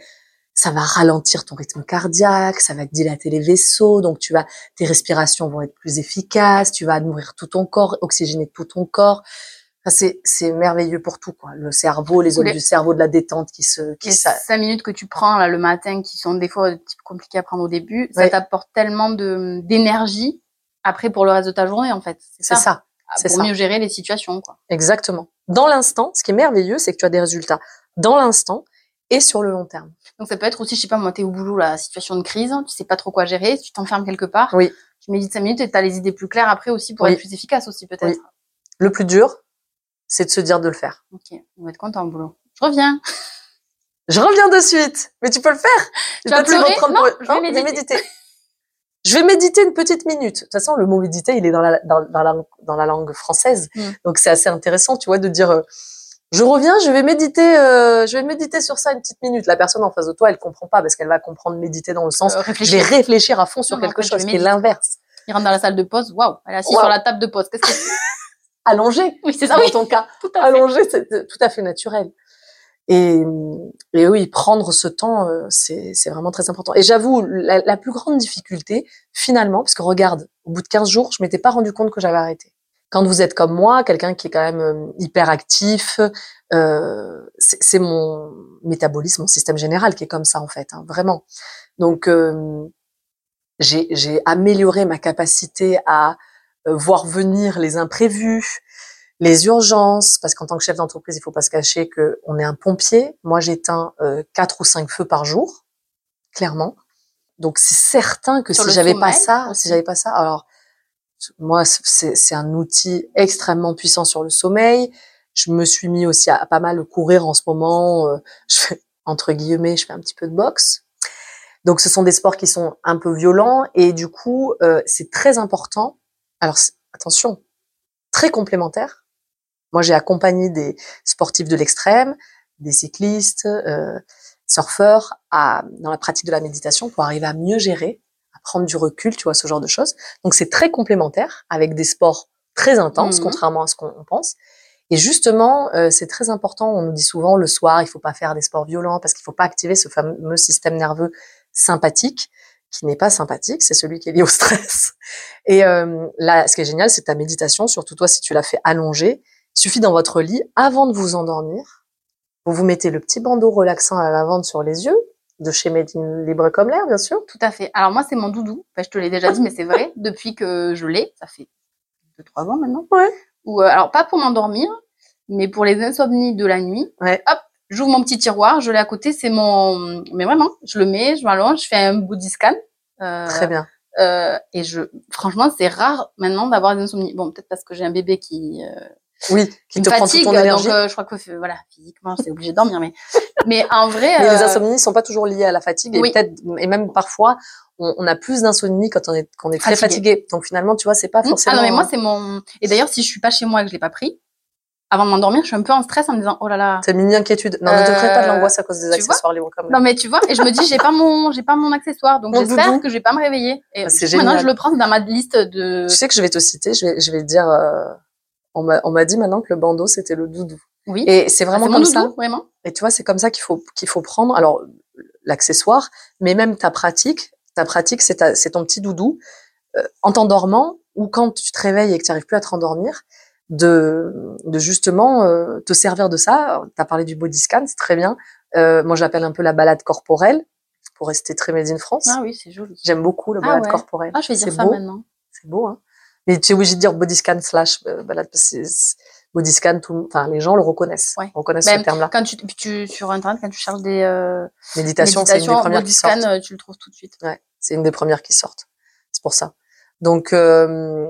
Ça va ralentir ton rythme cardiaque, ça va dilater les vaisseaux. Donc, tu vas, tes respirations vont être plus efficaces. Tu vas nourrir tout ton corps, oxygéner tout ton corps. Enfin, c'est, merveilleux pour tout, quoi. Le cerveau, les zones du cerveau de la détente qui se, qui Les ça. cinq minutes que tu prends là, le matin, qui sont des fois un petit peu compliquées à prendre au début, ça Ouais. t'apporte tellement de d'énergie après pour le reste de ta journée, en fait. C'est ça. c'est Pour ça. mieux gérer les situations, quoi. Exactement. Dans l'instant, ce qui est merveilleux, c'est que tu as des résultats dans l'instant et sur le long terme. Donc ça peut être aussi, je sais pas, moi, t'es au boulot, la situation de crise, tu sais pas trop quoi gérer, tu t'enfermes quelque part. Oui. Tu médites cinq minutes et t'as les idées plus claires après aussi pour Oui. être plus efficace aussi, peut-être. Le plus dur, c'est de se dire de le faire. Ok, on va être content au boulot. Je reviens. [laughs] Je reviens de suite, mais tu peux le faire. Tu vas reprendre Non, pour- je vais méditer. Je vais méditer une petite minute. De toute façon, le mot méditer, il est dans la, dans, dans la, dans la langue française. Mm. Donc, c'est assez intéressant, tu vois, de dire, euh, je reviens, je vais méditer, euh, je vais méditer sur ça une petite minute. La personne en face de toi, elle comprend pas parce qu'elle va comprendre méditer dans le sens, Euh, je vais réfléchir. à fond sur Non, quelque chose qui est l'inverse. Il rentre dans la salle de pause. Waouh, elle est assise sur la table de pause. Qu'est-ce que Allongé. Oui, c'est ça, Dans oui. ton cas. Tout. Allongé, c'est euh, tout à fait naturel. Et, et oui, prendre ce temps, euh, c'est vraiment très important. Et j'avoue, la, la plus grande difficulté, finalement, parce que regarde, au bout de 15 jours, je m'étais pas rendu compte que j'avais arrêté. Quand vous êtes comme moi, quelqu'un qui est quand même euh, hyper actif, euh, c'est c'est mon métabolisme, mon système général qui est comme ça en fait, hein, vraiment. Donc euh, j'ai j'ai amélioré ma capacité à euh, voir venir les imprévus, les urgences, parce qu'en tant que chef d'entreprise, il faut pas se cacher que on est un pompier. Moi, j'éteins euh, quatre ou cinq feux par jour, clairement. Donc c'est certain que Sur si j'avais pas ça, si j'avais pas ça, alors moi c'est un outil extrêmement puissant sur le sommeil. Je me suis mis aussi à, pas mal courir en ce moment. euh, [laughs] je fais entre guillemets, je fais un petit peu de boxe. Donc ce sont des sports qui sont un peu violents et du coup euh, c'est très important. Alors attention, très complémentaire. Moi j'ai accompagné des sportifs de l'extrême, des cyclistes, euh, surfeurs à, dans la pratique de la méditation pour arriver à mieux gérer, à prendre du recul, tu vois ce genre de choses. Donc c'est très complémentaire avec des sports très intenses Mhm. contrairement à ce qu'on pense. Et justement, euh, c'est très important. On nous dit souvent le soir, il faut pas faire des sports violents parce qu'il faut pas activer ce fameux système nerveux sympathique qui n'est pas sympathique, c'est celui qui est lié au stress. Et euh, là, ce qui est génial, c'est ta méditation, surtout toi si tu l'as fait allongée. Suffit dans votre lit, avant de vous endormir, vous vous mettez le petit bandeau relaxant à la lavande sur les yeux, de chez Made in Libre comme l'air, bien sûr. Tout à fait. Alors moi, c'est mon doudou. Enfin, je te l'ai déjà dit, mais c'est vrai. [laughs] Depuis que je l'ai, ça fait deux, trois ans maintenant. Ouais. Ou euh, alors pas pour m'endormir, mais pour les insomnies de la nuit. Ouais. Hop, j'ouvre mon petit tiroir, je l'ai à côté. C'est mon, mais vraiment, je le mets, je m'allonge, je fais un body scan. Euh, Très bien. euh, et je, franchement, c'est rare maintenant d'avoir des insomnies. Bon, peut-être parce que j'ai un bébé qui, euh, Oui, qui qui me te prend toute fatigue, ton donc énergie. euh, je crois que voilà, physiquement, c'est obligé de dormir, mais, [laughs] mais en vrai, Mais les insomnies sont pas toujours liées à la fatigue et oui. peut-être et même parfois on, a plus d'insomnie quand on est quand on est très Fatigué. fatigué. Donc finalement, tu vois, c'est pas Hmm. forcément. Ah non, mais moi, c'est mon. Et d'ailleurs, si je suis pas chez moi et que je l'ai pas pris, avant de m'endormir, je suis un peu en stress en me disant oh là là. T'as mini inquiétude. Non, ne te crée pas de Euh, l'angoisse à cause des tu accessoires comme Non mais tu vois, et je me dis j'ai pas mon j'ai pas mon accessoire, donc Mon j'espère que je vais pas me réveiller. Et Ah, c'est coup, maintenant génial. je le prends dans ma liste de. Tu sais que je vais te citer, je vais, je vais te dire, euh, on m'a, on m'a dit maintenant que le bandeau c'était le doudou. Oui. Et c'est Ah, vraiment mon comme doudou, ça. vraiment. Et tu vois, c'est comme ça qu'il faut, qu'il faut prendre. Alors, l'accessoire, mais même ta pratique. Ta pratique, c'est ta- c'est ton petit doudou. Euh, en t'endormant ou quand tu te réveilles et que tu n'arrives plus à te rendormir, de, de justement euh, te servir de ça. Tu as parlé du body scan, c'est très bien. Euh, moi, je l'appelle un peu la balade corporelle, pour rester très made in France. Ah oui, c'est joli. J'aime beaucoup la Ah balade ouais. corporelle. Ah, je vais dire ça beau. maintenant. C'est beau, hein. Mais tu es obligé de dire body scan slash euh, balade, parce que c'est- body scan, tout, enfin, les gens le reconnaissent. Ouais. reconnaissent Ben, ce terme-là. Quand tu, sur internet quand tu cherches des euh, Méditation, c'est une des méditations, premières body qui scan, sortent. euh, tu le trouves tout de suite. Ouais, c'est une des premières qui sortent. C'est pour ça. Donc, euh,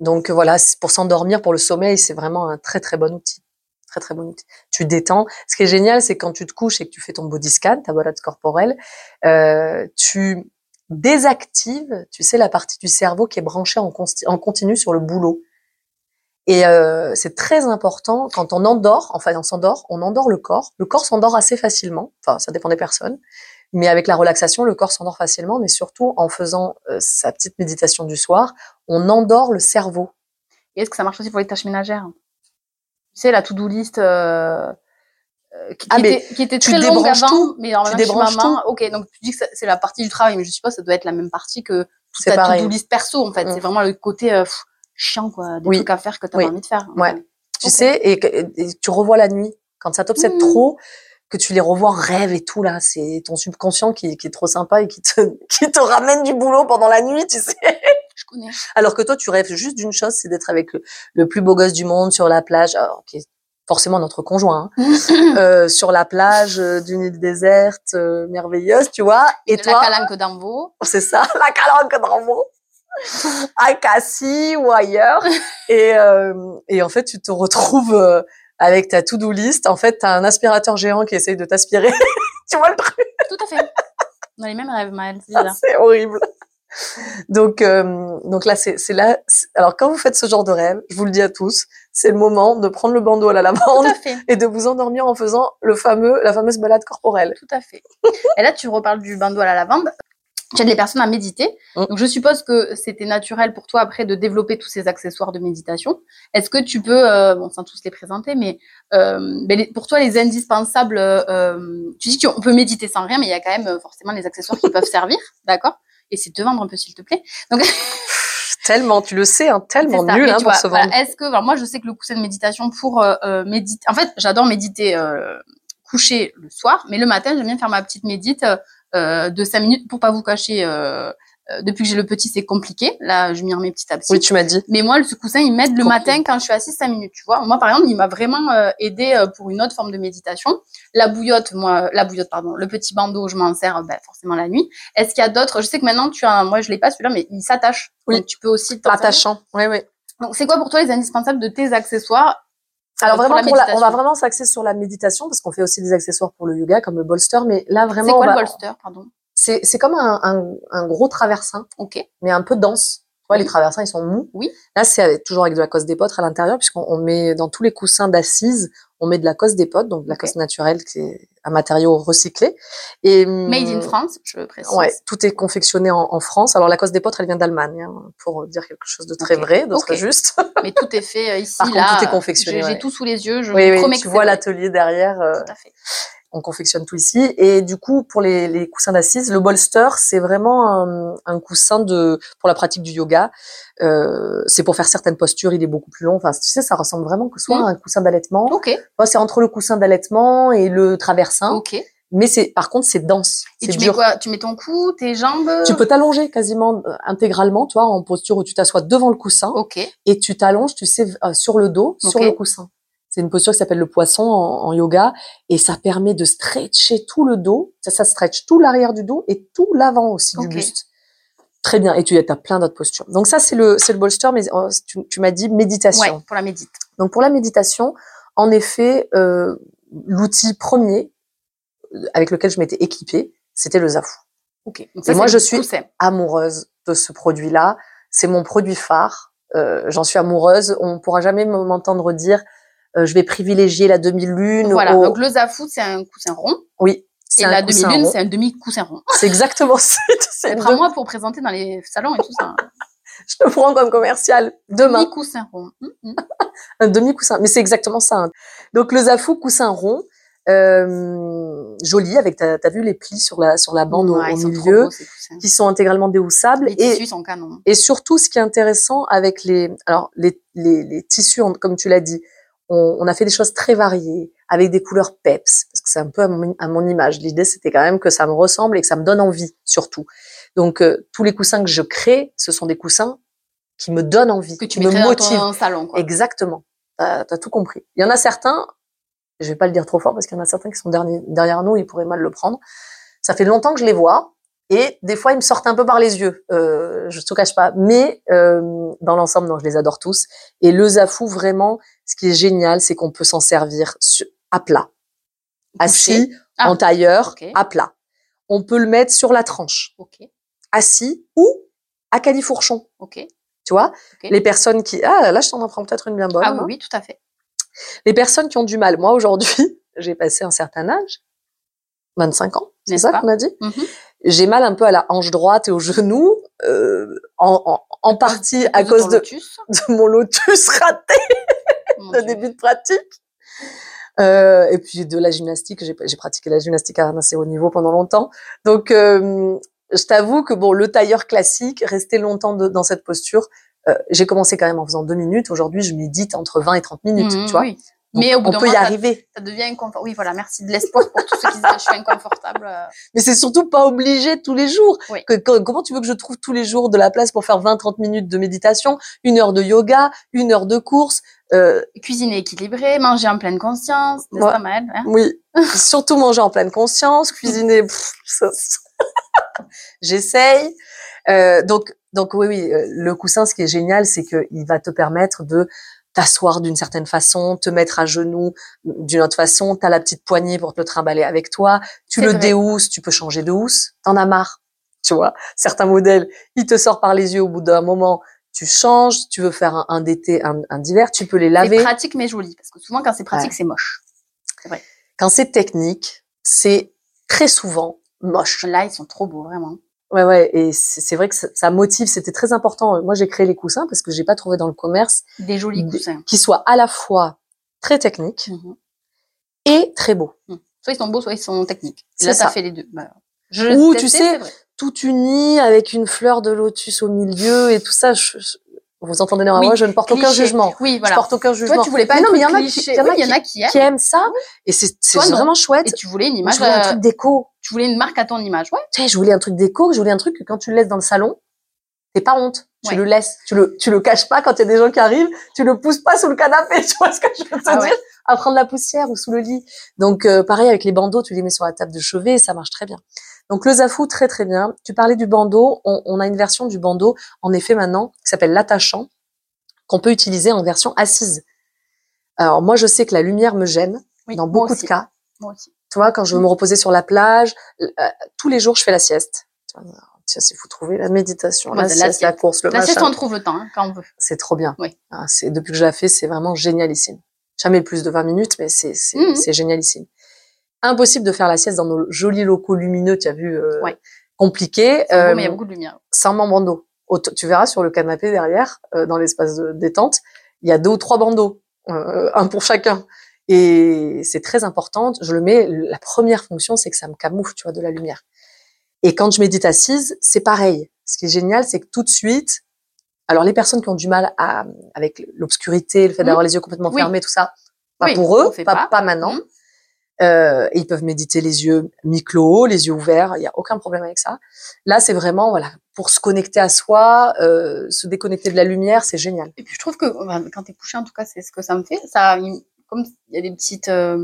donc voilà, c'est pour s'endormir, pour le sommeil, c'est vraiment un très très bon outil. Très très bon outil. Tu détends. Ce qui est génial, c'est quand tu te couches et que tu fais ton body scan, ta balade corporelle, euh, tu désactives, tu sais, la partie du cerveau qui est branchée en, en continu sur le boulot. Et euh, c'est très important quand on endort, enfin on s'endort, on endort le corps. Le corps s'endort assez facilement, enfin ça dépend des personnes, mais avec la relaxation, le corps s'endort facilement, mais surtout en faisant euh, sa petite méditation du soir, on endort le cerveau. Et est-ce que ça marche aussi pour les tâches ménagères? Tu sais, la to-do list euh, euh, qui, Ah, qui mais était, qui était très longue avant, tout. mais en Tu débranches maman. Ok, donc tu dis que c'est la partie du travail, mais je suppose que ça doit être la même partie que toute ta to-do list perso, en fait. Mm. C'est vraiment le côté euh, pff, chiant, quoi, des Oui. trucs à faire que tu as Oui. pas envie de faire. Ouais. Tu sais, et, tu revois la nuit. Quand ça t'obsède Mhm. trop, que tu les revois en rêve et tout, là, c'est ton subconscient qui, qui est trop sympa et qui te, [laughs] qui te ramène du boulot pendant la nuit, tu sais. Je connais. Alors que toi, tu rêves juste d'une chose, c'est d'être avec le, le plus beau gosse du monde sur la plage, alors, qui est forcément notre conjoint, hein, [laughs] euh, sur la plage euh, d'une île déserte euh, merveilleuse, tu vois. Et la toi, calanque d'Ambo. c'est ça, [laughs] la calanque d'Ambo, à Cassis ou ailleurs. et, euh, et en fait, tu te retrouves euh, avec ta to-do list. En fait, tu as un aspirateur géant qui essaye de t'aspirer. [laughs] tu vois le truc? Tout à fait. On a les mêmes rêves, Maëlle. c'est bizarre. C'est horrible. Donc, euh, donc là, c'est là. Alors, quand vous faites ce genre de rêve, je vous le dis à tous, c'est le moment de prendre le bandeau à la lavande à et de vous endormir en faisant le fameux, la fameuse balade corporelle. Tout à fait. Et là, tu reparles du bandeau à la lavande. Tu aides les personnes à méditer. Mm. Donc, je suppose que c'était naturel pour toi après de développer tous ces accessoires de méditation. Est-ce que tu peux, euh, bon, sans tous les présenter, mais euh, ben, les- pour toi, les indispensables, euh, tu dis qu'on peut méditer sans rien, mais il y a quand même euh, forcément les accessoires qui peuvent [laughs] servir, d'accord? Et c'est te vendre un peu, s'il te plaît. Donc, [laughs] Tellement, tu le sais, hein, tellement ça. nul hein, pour vois, se voilà, vendre. Est-ce que, alors moi, je sais que le coussin de méditation pour méditer. En fait, j'adore méditer coucher le soir, mais le matin, j'aime bien faire ma petite médite de 5 minutes pour pas vous cacher. euh, euh, depuis que j'ai le petit, c'est compliqué. Là, je m'y remets petit à petit. Oui, tu m'as dit. Mais moi, ce coussin, il m'aide le matin quand je suis assise 5 minutes, tu vois. Moi, par exemple, il m'a vraiment euh, aidé euh, pour une autre forme de méditation. La bouillotte, moi, la bouillotte, pardon, le petit bandeau, je m'en sers euh, ben, forcément la nuit. Est-ce qu'il y a d'autres? Je sais que maintenant, tu as, moi, je l'ai pas celui-là, mais il s'attache. Oui. Donc, tu peux aussi. Attachant. Oui, oui. Donc, c'est quoi pour toi les indispensables de tes accessoires Alors pour vraiment, la pour la- on va vraiment s'axer sur la méditation parce qu'on fait aussi des accessoires pour le yoga comme le bolster, mais là C'est vraiment, quoi on le bolster, pardon? C'est c'est comme un, un, un gros traversin, Ok. mais un peu dense. Tu vois, Oui. les traversins, ils sont mous. Oui. Là, c'est toujours avec de la cosse d'épeautre à l'intérieur, puisqu'on on met dans tous les coussins d'assises, on met de la cosse d'épeautre, donc de la Ok. cosse naturelle, qui est un matériau recyclé. Et Made in hum, France, je précise. Ouais, tout est confectionné en, en France. Alors la cosse d'épeautre, elle vient d'Allemagne, hein, pour dire quelque chose de très vrai, de Ok. très juste. [laughs] Mais tout est fait euh, ici, Par contre, là. tout est confectionné, J'ai ouais. tout sous les yeux. Je oui, oui, promets tu que vois l'atelier derrière. euh, Tout à fait. On confectionne tout ici. Et du coup, pour les, les coussins d'assises, le bolster, c'est vraiment un, un coussin de pour la pratique du yoga. Euh, c'est pour faire certaines postures, il est beaucoup plus long. Enfin, tu sais, ça ressemble vraiment que soit Mm. à un coussin d'allaitement. Ok. Moi, c'est entre le coussin d'allaitement et le traversin. Ok. Et Mais c'est, par contre, c'est dense. tu C'est mets quoi? Tu mets ton cou, tes jambes? Tu peux t'allonger quasiment euh, intégralement, toi, en posture où tu t'assois devant le coussin Ok. et tu t'allonges, tu sais, euh, sur le dos, sur le coussin. C'est une posture qui s'appelle le poisson en, en yoga et ça permet de stretcher tout le dos. Ça, ça stretch tout l'arrière du dos et tout l'avant aussi Ok. du buste. Très bien. Et tu as plein d'autres postures. Donc ça, c'est le, c'est le bolster, mais euh, tu, tu m'as dit méditation. Ouais, pour la médite. Donc pour la méditation, en effet, euh, l'outil premier euh, avec lequel je m'étais équipée, c'était le zafou. Ok. Donc Et moi, je suis- amoureuse de ce produit-là. C'est mon produit phare. Euh, J'en suis amoureuse. On pourra jamais m'entendre dire euh, je vais privilégier la demi-lune. Voilà, au- donc le zafou, c'est un coussin rond. Oui. Et la demi-lune, c'est un demi-coussin rond. C'est exactement ça. [laughs] C'est deux- Prends-moi pour présenter dans les salons et tout ça. [laughs] Je te prends comme commercial demain. Demi-coussin rond. Hum, hum. [laughs] Un demi-coussin. Mais c'est exactement ça. hein. Donc le zafou, coussin rond, euh, joli, avec, t'as as vu les plis sur la, sur la bande au- Ouais, au, trop milieu, beaux, qui sont intégralement déhoussables. Les Et, tissus sont canons. et surtout, ce qui est intéressant avec les, alors les, les, les tissus, comme tu l'as dit, on, on a fait des choses très variées, avec des couleurs peps, parce que c'est un peu à mon, à mon image. L'idée, c'était quand même que ça me ressemble et que ça me donne envie, surtout. Donc, euh, tous les coussins que je crée, ce sont des coussins qui me donnent envie, Que tu qui me dans motivent. ton salon, quoi. Exactement. T'as as tout compris. Il y en a certains, je vais pas le dire trop fort parce qu'il y en a certains qui sont derni- derrière nous, ils pourraient mal le prendre. Ça fait longtemps que je les vois et des fois ils me sortent un peu par les yeux. Euh, je te cache pas, mais euh, dans l'ensemble, non, je les adore tous. Et le zafou, vraiment, ce qui est génial, c'est qu'on peut s'en servir à plat, assis, Ah, en tailleur, à plat. On peut le mettre sur la tranche, assis ou à califourchon. Tu vois, les personnes qui ah là je t'en apprends peut-être une bien bonne. Ah oui, hein. oui, tout à fait. Les personnes qui ont du mal, moi aujourd'hui, [laughs] j'ai passé un certain âge, 25 ans, c'est ça qu'on a dit? Mhm. J'ai mal un peu à la hanche droite et au genou, euh, en, en, en partie à cause de, mon lotus raté [laughs] de Dieu. début de pratique. Euh, et puis de la gymnastique, j'ai pratiqué la gymnastique à un assez haut niveau pendant longtemps. Donc, euh, je t'avoue que bon, le tailleur classique, rester longtemps de- dans cette posture, euh, j'ai commencé quand même en faisant deux minutes. Aujourd'hui, je médite entre 20 et 30 minutes, Mhm, tu vois. oui. Donc, Mais au bout on peut y moment, ça- arriver. Ça devient inconfortable. Oui, voilà, merci de l'espoir pour tous ceux qui se disent je suis inconfortable. euh. Mais c'est surtout pas obligé tous les jours. Oui. Que- que- comment tu veux que je trouve tous les jours de la place pour faire 20-30 minutes de méditation, une heure de yoga, une heure de course euh, Cuisiner équilibré, manger en pleine conscience, Ouais. pas mal hein? Oui, [laughs] surtout manger en pleine conscience, cuisiner. ça- [laughs] J'essaye. Euh, donc, donc oui, oui, euh, le coussin, ce qui est génial, c'est qu'il va te permettre de t'asseoir d'une certaine façon, te mettre à genoux d'une autre façon. T'as la petite poignée pour te le trimballer avec toi. Tu C'est le vrai. déhousses, tu peux changer de housse. T'en as marre, tu vois. Certains modèles, il te sort par les yeux au bout d'un moment. Tu changes, tu veux faire un, un d'été, un, un d'hiver, tu peux les C'est laver. pratique mais joli. Parce que souvent, quand c'est pratique, Ouais. c'est moche. Quand c'est technique, c'est très souvent moche. Là, ils sont trop beaux, vraiment. Ouais, ouais, et c'est vrai que ça, ça motive. C'était très important. Moi, j'ai créé les coussins parce que j'ai pas trouvé dans le commerce Des jolis coussins. qui soient à la fois très techniques Mhm. et très beaux. Soit ils sont beaux, soit ils sont techniques. Là, ça ça. fait les deux. Bah, je Ou, tu sais. Tout uni avec une fleur de lotus au milieu et tout ça. je- je- vous entendez derrière Oui, moi, je ne porte aucun jugement. Oui, Je voilà. porte aucun jugement. Toi, tu voulais pas Mais non, mais il y en a qui, cliché. il y en a Oui, il y en a qui, qui aiment. ça et c'est vraiment chouette. Et tu voulais une image, je voulais un euh, truc déco. Tu voulais une marque à ton image, ouais. Tu sais, je voulais un truc déco, je voulais un truc que quand tu le laisses dans le salon, t'es pas honte. Tu Ouais. le laisses. Tu le, tu le caches pas quand il y a des gens qui arrivent. Tu le pousses pas sous le canapé. [laughs] Tu vois ce que je veux te Ah ouais. dire? À prendre la poussière ou sous le lit. Donc, euh, pareil avec les bandeaux, tu les mets sur la table de chevet et ça marche très bien. Donc, le zafou, très très bien. Tu parlais du bandeau. On, on a une version du bandeau, en effet, maintenant, qui s'appelle l'attachant, qu'on peut utiliser en version assise. Alors, moi, je sais que la lumière me gêne Oui, dans beaucoup de cas. Moi aussi. Tu vois, quand je veux me reposer sur la plage, euh, tous les jours, je fais la sieste. Tiens, si vous trouvez la méditation, Ouais, la la sieste, la sieste. course, le La sieste, machin, on trouve le temps, hein, quand on veut. c'est trop bien. Oui. Ah, c'est depuis que je la fais, c'est vraiment génialissime. Jamais plus de 20 minutes, mais c'est c'est c'est génialissime. Impossible de faire la sieste dans nos jolis locaux lumineux, tu as vu, euh, Ouais. C'est euh, mais il y a beaucoup de lumière. sans bandeau. Tu verras sur le canapé derrière, euh, dans l'espace de détente, il y a deux ou trois bandeaux, euh, un pour chacun. Et c'est très important. Je le mets. La première fonction, c'est que ça me camoufle, tu vois, de la lumière. Et quand je médite assise, c'est pareil. Ce qui est génial, c'est que tout de suite, alors les personnes qui ont du mal à, avec l'obscurité, le fait d'avoir les yeux complètement Oui. fermés, tout ça, pas Oui, pour eux, pas, pas. pas maintenant. Mhm. Euh, et ils peuvent méditer les yeux mi-clos, les yeux ouverts, il n'y a aucun problème avec ça. Là, c'est vraiment voilà pour se connecter à soi, euh, se déconnecter de la lumière, c'est génial. Et puis je trouve que quand t'es couché, en tout cas, c'est ce que ça me fait. Ça, comme il y a des petites, euh,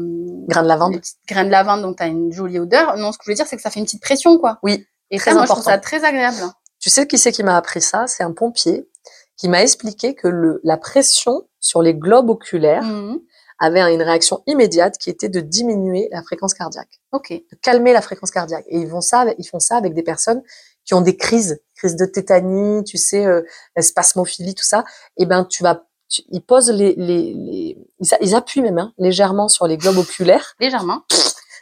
Grain de lavande. des petites graines de lavande, donc t'as une jolie odeur. Non, ce que je voulais dire, c'est que ça fait une petite pression, quoi. Oui, Et très ça, moi, je trouve ça très agréable. Tu sais qui c'est qui m'a appris ça? C'est un pompier qui m'a expliqué que le, la pression sur les globes oculaires Mhm. avait une réaction immédiate qui était de diminuer la fréquence cardiaque, Ok. de calmer la fréquence cardiaque. Et ils font ça, avec- ils font ça avec des personnes qui ont des crises, crises de tétanie, tu sais, euh, spasmophilie, tout ça. Et ben tu vas tu- ils posent les, les, les ils, appuient même hein, légèrement sur les globes oculaires. Légèrement. [laughs]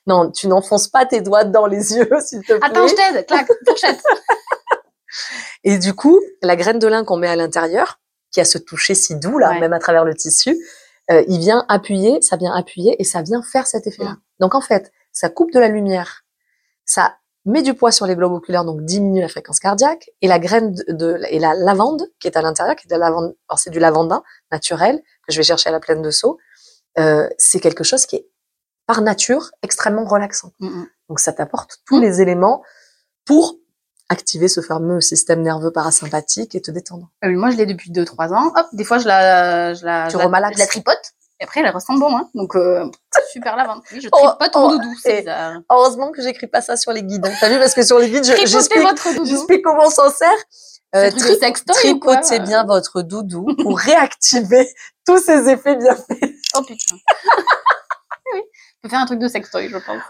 Non, tu n'enfonces pas tes doigts dans les [laughs] yeux, s'il te plaît. Attends, je t'aide. Clac, fourchette. [laughs] Et du coup, la graine de lin qu'on met à l'intérieur, qui a ce toucher si doux là, Ouais. même à travers le tissu, euh, il vient appuyer, ça vient appuyer et ça vient faire cet effet-là. Donc en fait, ça coupe de la lumière, ça met du poids sur les globes oculaires, donc diminue la fréquence cardiaque, et la graine de, de- et la lavande qui est à l'intérieur, qui est de la lavande, alors c'est du lavandin naturel que je vais chercher à la plaine de Sceaux, euh, c'est quelque chose qui est par nature extrêmement relaxant. Mm, mm. Donc ça t'apporte tous Mm. les éléments pour activer ce fameux système nerveux parasympathique et te détendre. Oui, moi, je l'ai depuis 2-3 ans. Hop, des fois, je la, je la, Tu je la- je la tripote. Et après, elle ressemble bon, hein. Donc, euh, [laughs] super lavande. Oui, je Oh, tripote mon oh, doudou. Et- bizarre. Heureusement que j'écris pas ça sur les guides. hein. T'as vu parce que sur les guides, je- j'explique, comment on s'en sert. Euh, tri- tripotez bien votre doudou pour [laughs] réactiver tous ces effets bienfaits. Oh putain. [laughs] peut faire un truc de sextoy, je pense.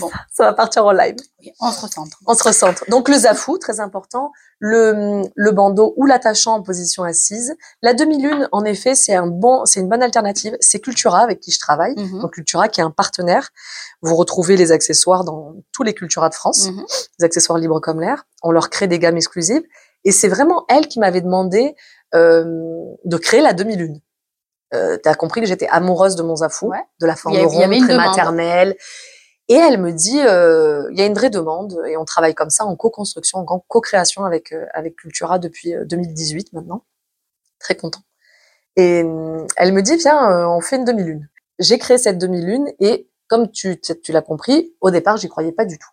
Bon. Ça va partir en live. Oui, on se recentre. On se recentre. Donc le zafou, très important, le, le bandeau ou l'attachant en position assise. La demi-lune, en effet, c'est un bon, c'est une bonne alternative. C'est Cultura avec qui je travaille. Mhm. Donc Cultura qui est un partenaire. Vous retrouvez les accessoires dans tous les Cultura de France, Mhm. les accessoires libres comme l'air. On leur crée des gammes exclusives. Et c'est vraiment elle qui m'avait demandé euh, de créer la demi-lune. Euh, T'as compris que j'étais amoureuse de mon zafou, Ouais. de la forme a- ronde, très demande. maternelle. Et elle me dit, euh, il y a une vraie demande et on travaille comme ça en co-construction, en co-création avec euh, avec Cultura depuis euh, 2018 maintenant. Très content. Et euh, elle me dit, viens, euh, on fait une demi-lune. J'ai créé cette demi-lune et comme tu, l'as compris, au départ, j'y croyais pas du tout.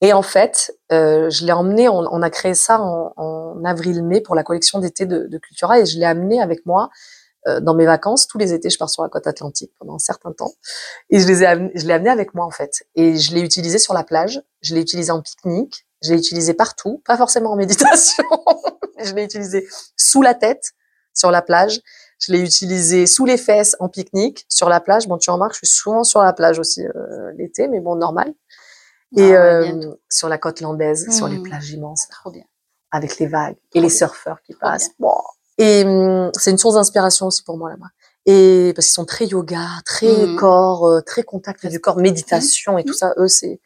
Et en fait, euh, je l'ai emmené, on, on a créé ça en, en avril-mai pour la collection d'été de, de Cultura et je l'ai amené avec moi euh, dans mes vacances. Tous les étés, je pars sur la côte atlantique pendant un certain temps. Et je les ai je l'ai amené avec moi en fait. Et je l'ai utilisé sur la plage, je l'ai utilisé en pique-nique, je l'ai utilisé partout, pas forcément en [laughs] méditation, je l'ai utilisé sous la tête sur la plage. Je l'ai utilisé sous les fesses en pique-nique sur la plage. Bon, tu remarques, je suis souvent sur la plage aussi euh, l'été, mais bon, normal. Et Ah ouais, euh, sur la côte landaise, sur les Mhm. plages immenses, là, Trop bien. avec les vagues et les bien. surfeurs qui Trop passent. Bon. Et hum, c'est une source d'inspiration aussi pour moi là-bas. Et parce qu'ils sont très yoga, très Mhm. corps, euh, très contact du corps, méditation et tout Mhm. ça. Eux, c'est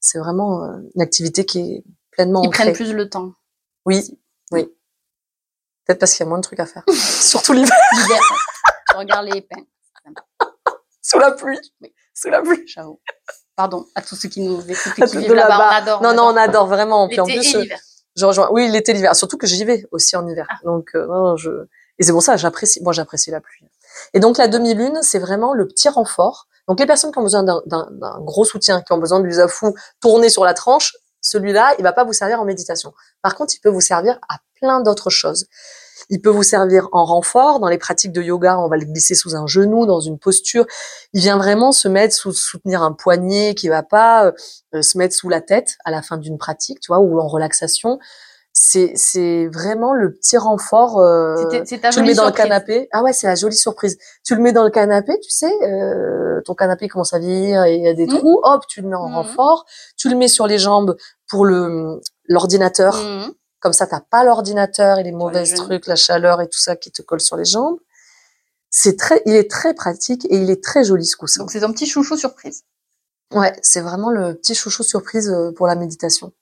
c'est vraiment euh, une activité qui est pleinement Ils ancrée. prennent plus le temps. Oui, oui. Peut-être parce qu'il y a moins de trucs à faire. [laughs] [laughs] Surtout l'hiver, L'hiver, tu regardes les pins. [laughs] sous la pluie. Oui. Sous la pluie. J'avoue. Pardon à tous ceux qui nous écoutent et qui vivent là-bas. On là-bas. adore. Non, non, on adore vraiment. Puis en L'été plus, et euh. Je rejoins. Oui, l'été, l'hiver. Surtout que j'y vais aussi en hiver. Ah. Donc, euh, non, je. Et c'est pour ça, j'apprécie. Moi, j'apprécie la pluie. Et donc, la demi-lune, c'est vraiment le petit renfort. Donc, les personnes qui ont besoin d'un- gros soutien, qui ont besoin du zafou tourné sur la tranche, celui-là, il va pas vous servir en méditation. Par contre, il peut vous servir à plein d'autres choses. Il peut vous servir en renfort. Dans les pratiques de yoga, on va le glisser sous un genou, dans une posture. Il vient vraiment se mettre sous, soutenir un poignet qui va pas euh, se mettre sous la tête à la fin d'une pratique, tu vois, ou en relaxation. C'est, c'est vraiment le petit renfort. euh, C'est ta tu le mets dans le canapé. Ah ouais, c'est la jolie surprise. Tu le mets dans le canapé, tu sais, euh, ton canapé commence à vieillir et il y a des Mhm. trous. Hop, tu le mets en Mhm. renfort. Tu le mets sur les jambes pour le l'ordinateur. Mhm. Comme ça, t'as pas l'ordinateur et les mauvais trucs, la chaleur et tout ça qui te colle sur les jambes. C'est très, il est très pratique et il est très joli ce coussin. Donc c'est ton petit chouchou surprise. Ouais, c'est vraiment le petit chouchou surprise euh, pour la méditation.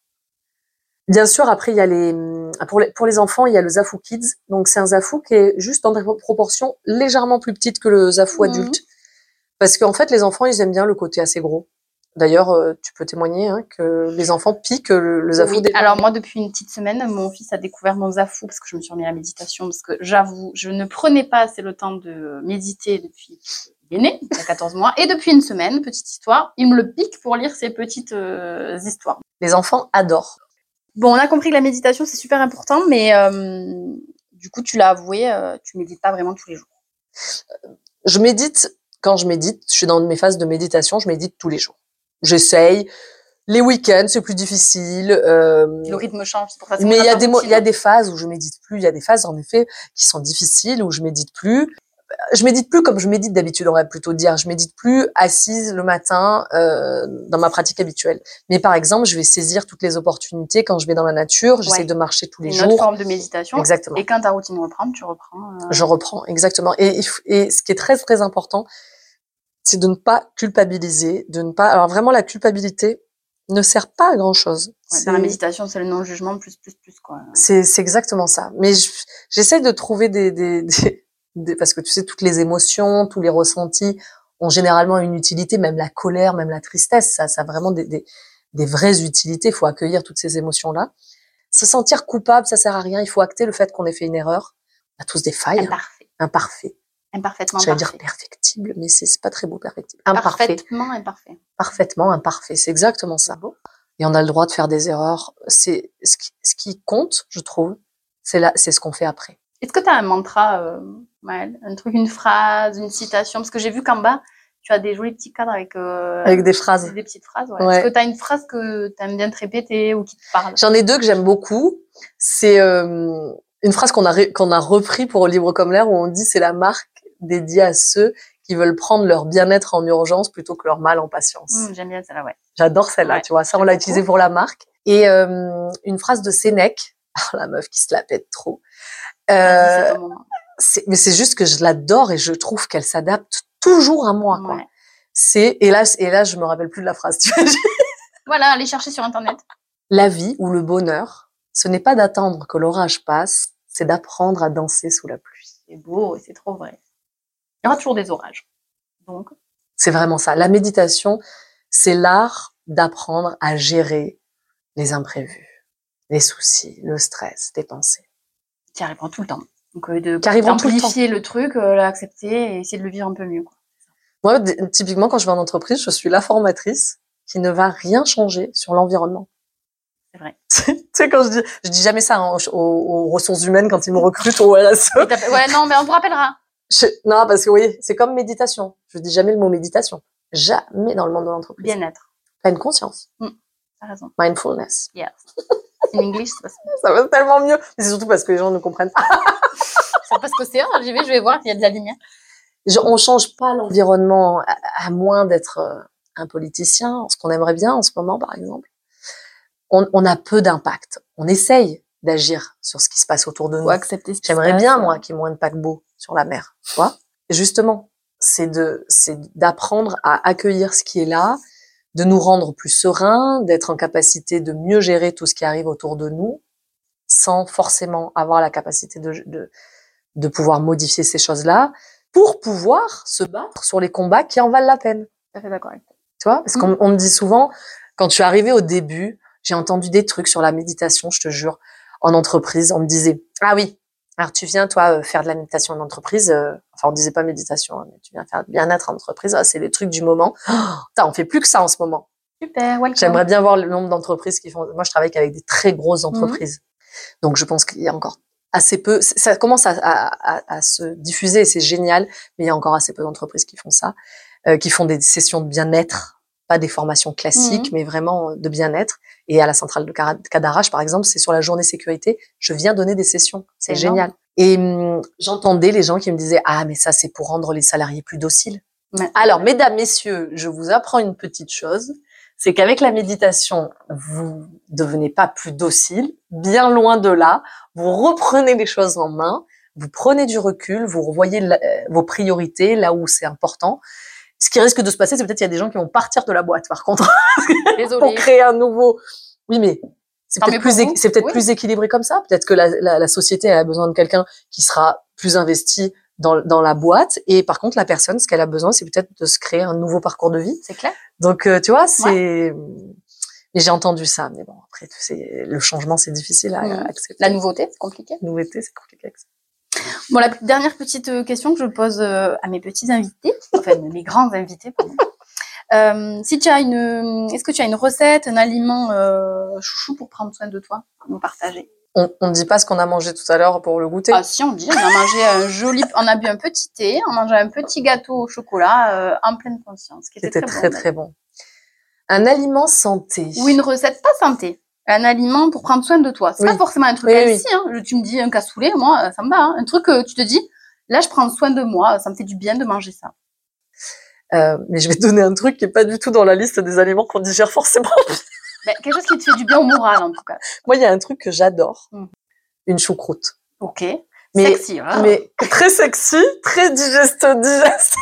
Bien sûr, après il y a les pour les pour les enfants, il y a le Zafu Kids. Donc c'est un Zafu qui est juste dans des proportions légèrement plus petites que le Zafu Mhm. adulte. Parce qu'en fait, les enfants, ils aiment bien le côté assez gros. D'ailleurs, euh, tu peux témoigner hein, que les enfants piquent le, le Oui. des Alors moi, depuis une petite semaine, mon fils a découvert mon zafou parce que je me suis remis à la méditation parce que j'avoue, je ne prenais pas assez le temps de méditer depuis qu'il est né, il y a 14 mois, et depuis une semaine, petite histoire, il me le pique pour lire ses petites euh, histoires. les enfants adorent. Bon, on a compris que la méditation c'est super important, mais euh, du coup, tu l'as avoué, euh, tu médites pas vraiment tous les jours. Je médite quand je médite, je suis dans mes phases de méditation, je médite tous les jours. J'essaye. Les week-ends, c'est plus difficile. euh, Le rythme change, c'est pour ça. que Mais il y a des il y a des phases où je médite plus, il y a des phases en effet qui sont difficiles où je médite plus. je médite plus comme je médite d'habitude, on va plutôt dire. Je médite plus assise le matin euh, dans ma pratique habituelle. Mais par exemple, je vais saisir toutes les opportunités quand je vais dans la nature. J'essaie Ouais. de marcher tous les Une jours. autre forme de méditation. Exactement. Et quand ta routine reprend, tu reprends. euh, Je reprends exactement. Et ce qui est très très important, c'est de ne pas culpabiliser, de ne pas. Alors vraiment, la culpabilité ne sert pas à grand chose. ouais, dans la méditation, c'est le non-jugement plus, plus, plus, quoi. C'est c'est exactement ça. Mais je- j'essaie de trouver des, des, [laughs] des, des- parce que tu sais toutes les émotions, tous les ressentis ont généralement une utilité, même la colère, même la tristesse, ça, ça a vraiment des, des, des vraies utilités. Il faut accueillir toutes ces émotions là. Se sentir coupable, ça sert à rien. Il faut acter le fait qu'on ait fait une erreur. On a tous des failles, hein. Imparfait. imparfait. Imparfaitement J'allais dire perfectible, mais c'est pas très beau perfectible. Imparfait, Parfaitement imparfait. parfaitement imparfait. C'est exactement ça. Beau. Et on a le droit de faire des erreurs. C'est ce qui, ce qui compte, je trouve. C'est là, c'est ce qu'on fait après. Est-ce que tu as un mantra, euh, Un truc, une phrase, une citation? Parce que j'ai vu qu'en bas, tu as des jolis petits cadres avec, euh, Avec des phrases. des petites phrases. Ouais. Ouais. Est-ce que tu as une phrase que tu aimes bien te répéter ou qui te parle? J'en ai deux que j'aime beaucoup. C'est euh, une phrase qu'on a qu'on a repris pour Libre comme l'air où on dit c'est la marque dédiée à ceux qui veulent prendre leur bien-être en urgence plutôt que leur mal en patience. Hum, J'aime bien celle-là, ouais. J'adore celle-là, Ouais, tu vois. Ça, on l'a utilisé pour la marque. Et euh, une phrase de Sénèque. [laughs] Oh, la meuf qui se la pète trop. Euh, mais c'est juste que je l'adore et je trouve qu'elle s'adapte toujours à moi. Ouais. C'est et là et là je me rappelle plus de la phrase. Tu vois, [laughs] Voilà, allez chercher sur Internet. la vie ou le bonheur, ce n'est pas d'attendre que l'orage passe, c'est d'apprendre à danser sous la pluie. C'est beau et c'est trop vrai. Il y aura toujours des orages. Donc, C'est vraiment ça. La méditation, c'est l'art d'apprendre à gérer les imprévus, les soucis, le stress, tes pensées. qui arriveront tout le temps. Donc, euh, de tout le amplifier le, truc, euh, l'accepter et essayer de le vivre un peu mieux. Quoi. Moi, typiquement, quand je vais en entreprise, je suis la formatrice qui ne va rien changer sur l'environnement. C'est vrai. [laughs] tu sais, quand je dis, je dis jamais ça hein, aux, aux ressources humaines quand ils me recrutent. Et t'as- ouais, non, mais on te rappellera. Je- non, parce que oui, c'est comme méditation. Je dis jamais le mot méditation. Jamais dans le monde de l'entreprise. Bien-être. Pleine conscience. T'as raison. Mindfulness. Yes. In English, ça. Ça va tellement mieux. Mais c'est surtout parce que les gens ne comprennent pas. [laughs] C'est parce que c'est un, j'y vais, je vais voir s'il y a de la lumière. Je- on change pas l'environnement à, à moins d'être euh, un politicien, ce qu'on aimerait bien en ce moment, par exemple. On, on a peu d'impact. On essaye d'agir sur ce qui se passe autour de nous. J'aimerais passe. bien, moi, qu'il y ait moins de paquebots sur la mer. Tu vois Justement, c'est de, c'est d'apprendre à accueillir ce qui est là, de nous rendre plus sereins, d'être en capacité de mieux gérer tout ce qui arrive autour de nous, sans forcément avoir la capacité de, de, de pouvoir modifier ces choses-là, pour pouvoir se battre sur les combats qui en valent la peine. Tout à fait d'accord. Tu vois, parce qu'on on me dit souvent, quand je suis arrivée au début, j'ai entendu des trucs sur la méditation, je te jure, en entreprise. On me disait, ah oui, alors tu viens toi euh, faire de la méditation en entreprise. euh, enfin, on disait pas méditation, hein, mais tu viens faire bien-être en entreprise. Ah, c'est les trucs du moment. [gasps] Oh, on fait plus que ça en ce moment. Super, welcome. J'aimerais bien voir le nombre d'entreprises qui font. Moi, je travaille avec des très grosses entreprises, donc je pense qu'il y a encore assez peu. Ça commence à, à- à- à se diffuser, c'est génial, mais il y a encore assez peu d'entreprises qui font ça, euh, qui font des sessions de bien-être, pas des formations classiques, mais vraiment euh, de bien-être. Et à la centrale de Cadarache, par exemple, c'est sur la journée sécurité. Je viens donner des sessions, c'est génial. Et hum, j'entendais les gens qui me disaient ah mais ça c'est pour rendre les salariés plus dociles. Alors, mesdames, messieurs, je vous apprends une petite chose. C'est qu'avec la méditation, vous devenez pas plus docile, bien loin de là. Vous reprenez les choses en main, vous prenez du recul, vous revoyez la- euh, vos priorités là où c'est important. Ce qui risque de se passer, c'est peut-être qu'il y a des gens qui vont partir de la boîte, par contre, [laughs] pour créer un nouveau. Oui, mais c'est peut-être plus, Oui. équilibré comme ça. Peut-être que la, la, la société a besoin de quelqu'un qui sera plus investi dans, dans la boîte. Et par contre, la personne, ce qu'elle a besoin, c'est peut-être de se créer un nouveau parcours de vie. C'est clair. Donc, euh, tu vois, c'est. Mais j'ai entendu ça. Mais bon, après, tu sais, le changement, c'est difficile à, à accepter. La nouveauté, c'est compliqué. La nouveauté, c'est compliqué. avec ça. Bon, la dernière petite euh, question que je pose euh, à mes petits invités, enfin mes grands invités, pardon. Euh, si tu as une, est-ce que tu as une recette, un aliment euh, chouchou pour prendre soin de toi, à nous partager? On ne dit pas ce qu'on a mangé tout à l'heure pour le goûter. Ah si, on dit, on a mangé un joli, on a bu un petit thé, on a mangé un petit gâteau au chocolat euh, en pleine conscience, qui était, C'était très, bon, très bon. Un aliment santé. Ou une recette pas santé, un aliment pour prendre soin de toi. C'est Oui. pas forcément un truc Oui, hein. Je- Tu me dis un cassoulet, moi, euh, ça me va. hein. Un truc que tu te dis, Là, je prends soin de moi. Ça me fait du bien de manger ça. Euh, mais je vais te donner un truc qui est pas du tout dans la liste des aliments qu'on digère forcément. [laughs] Ben, quelque chose qui te fait du bien au moral, en tout cas. Moi, il y a un truc que j'adore. Mhm. Une choucroute. Ok. Mais- Sexy, hein. Mais très sexy, très digeste, [laughs] digeste.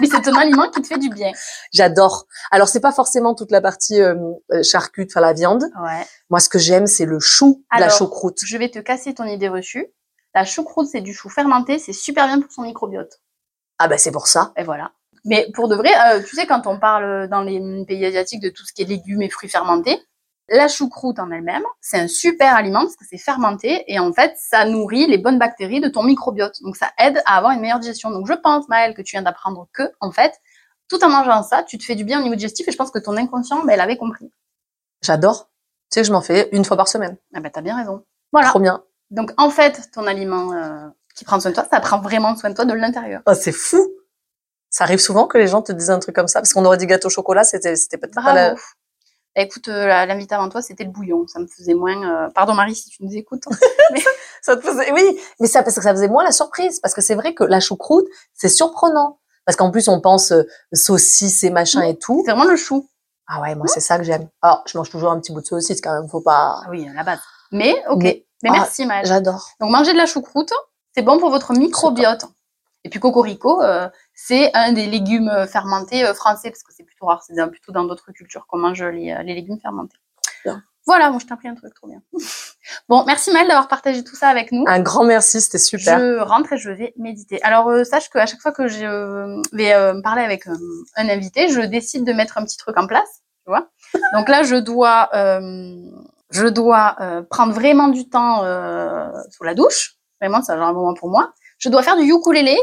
Mais c'est un aliment qui te fait du bien. J'adore. Alors, c'est pas forcément toute la partie euh, euh, charcute, enfin la viande. Ouais. Moi, ce que j'aime, c'est le chou, la Alors, choucroute. Je vais te casser ton idée reçue. La choucroute, c'est du chou fermenté. C'est super bien pour son microbiote. Ah bah c'est pour ça. Et voilà. Mais pour de vrai, euh, tu sais, quand on parle dans les pays asiatiques de tout ce qui est légumes et fruits fermentés, la choucroute en elle-même, c'est un super aliment parce que c'est fermenté et en fait, ça nourrit les bonnes bactéries de ton microbiote. Donc, ça aide à avoir une meilleure digestion. Donc, je pense, Maëlle, que tu viens d'apprendre que, en fait, tout en mangeant ça, tu te fais du bien au niveau digestif et je pense que ton inconscient, ben, elle avait compris. J'adore. Tu sais que je m'en fais une fois par semaine. Ah ben, t'as bien raison. Voilà. Trop bien. Donc, en fait, ton aliment euh, qui prend soin de toi, ça prend vraiment soin de toi de l'intérieur. Oh, c'est fou. Ça arrive souvent que les gens te disent un truc comme ça parce qu'on aurait dit gâteau au chocolat, c'était c'était peut-être pas la... Bah, écoute, euh, l'invité avant toi, c'était le bouillon. Ça me faisait moins. euh, Pardon Marie, si tu nous écoutes. [laughs] [laughs] ça te faisait oui, mais ça parce que ça faisait moins la surprise parce que c'est vrai que la choucroute, c'est surprenant parce qu'en plus on pense euh, saucisse et machin et tout. C'est vraiment le chou. Ah ouais, moi c'est ça que j'aime. Alors, je mange toujours un petit bout de saucisse quand même, faut pas Ah oui, à la base. Mais ok. Mais- Mais, ah, merci Maëlle. J'adore. Donc manger de la choucroute, c'est bon pour votre microbiote. Et puis cocorico, euh, c'est un des légumes euh, fermentés euh, français parce que c'est plutôt rare. C'est plutôt dans d'autres cultures qu'on mange les, les légumes fermentés. Bien. Voilà, moi je t'ai appris un truc trop bien. [laughs] bon, merci Maëlle d'avoir partagé tout ça avec nous. Un grand merci, c'était super. Je rentre et je vais méditer. Alors, euh, sache qu'à chaque fois que je euh, vais euh, parler avec un invité, je décide de mettre un petit truc en place, tu vois. Donc là, je dois, je dois prendre vraiment du temps sous la douche. Vraiment, ça un moment pour moi. Je dois faire du ukulélé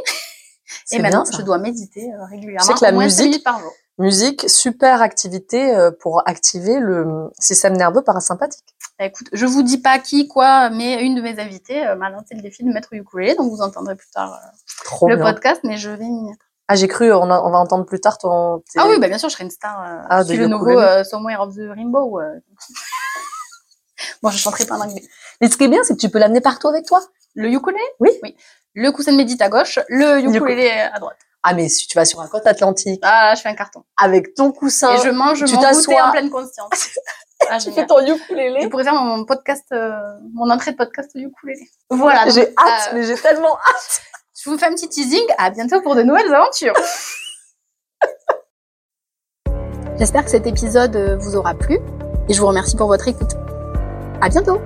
C'est et maintenant, ça. je dois méditer euh, régulièrement, sais que la musique- minutes par jour. Musique, super activité euh, pour activer le système nerveux parasympathique. Bah, écoute, je vous dis pas qui, quoi, mais une de mes invitées euh, m'a lancé le défi de mettre au ukulélé, donc vous entendrez plus tard euh, Trop le bien. podcast, mais je vais m'y mettre. Ah, j'ai cru, on, a- on va entendre plus tard ton. Ah oui, bah bien sûr, je serai une star. Euh, Ah, je suis le nouveau euh, Somewhere of the Rainbow. euh. [laughs] bon, je chanterai pas en anglais. Mais ce qui est bien, c'est que tu peux l'amener partout avec toi. Le ukulélé? Oui. Oui. Le coussin de médite à gauche, le ukulélé à droite. Ah, mais si tu vas sur la côte atlantique Ah, je fais un carton. avec ton coussin, Et je mange tu mon goûter en pleine conscience. [laughs] Ah, tu fais ton Je ukulélé. pourrais faire mon podcast, euh, mon entrée de podcast ukulélé. Voilà. J'ai hâte, euh, mais j'ai tellement hâte. Je vous fais un petit teasing. À bientôt pour de nouvelles aventures. [laughs] J'espère que cet épisode euh, vous aura plu et je vous remercie pour votre écoute. À bientôt.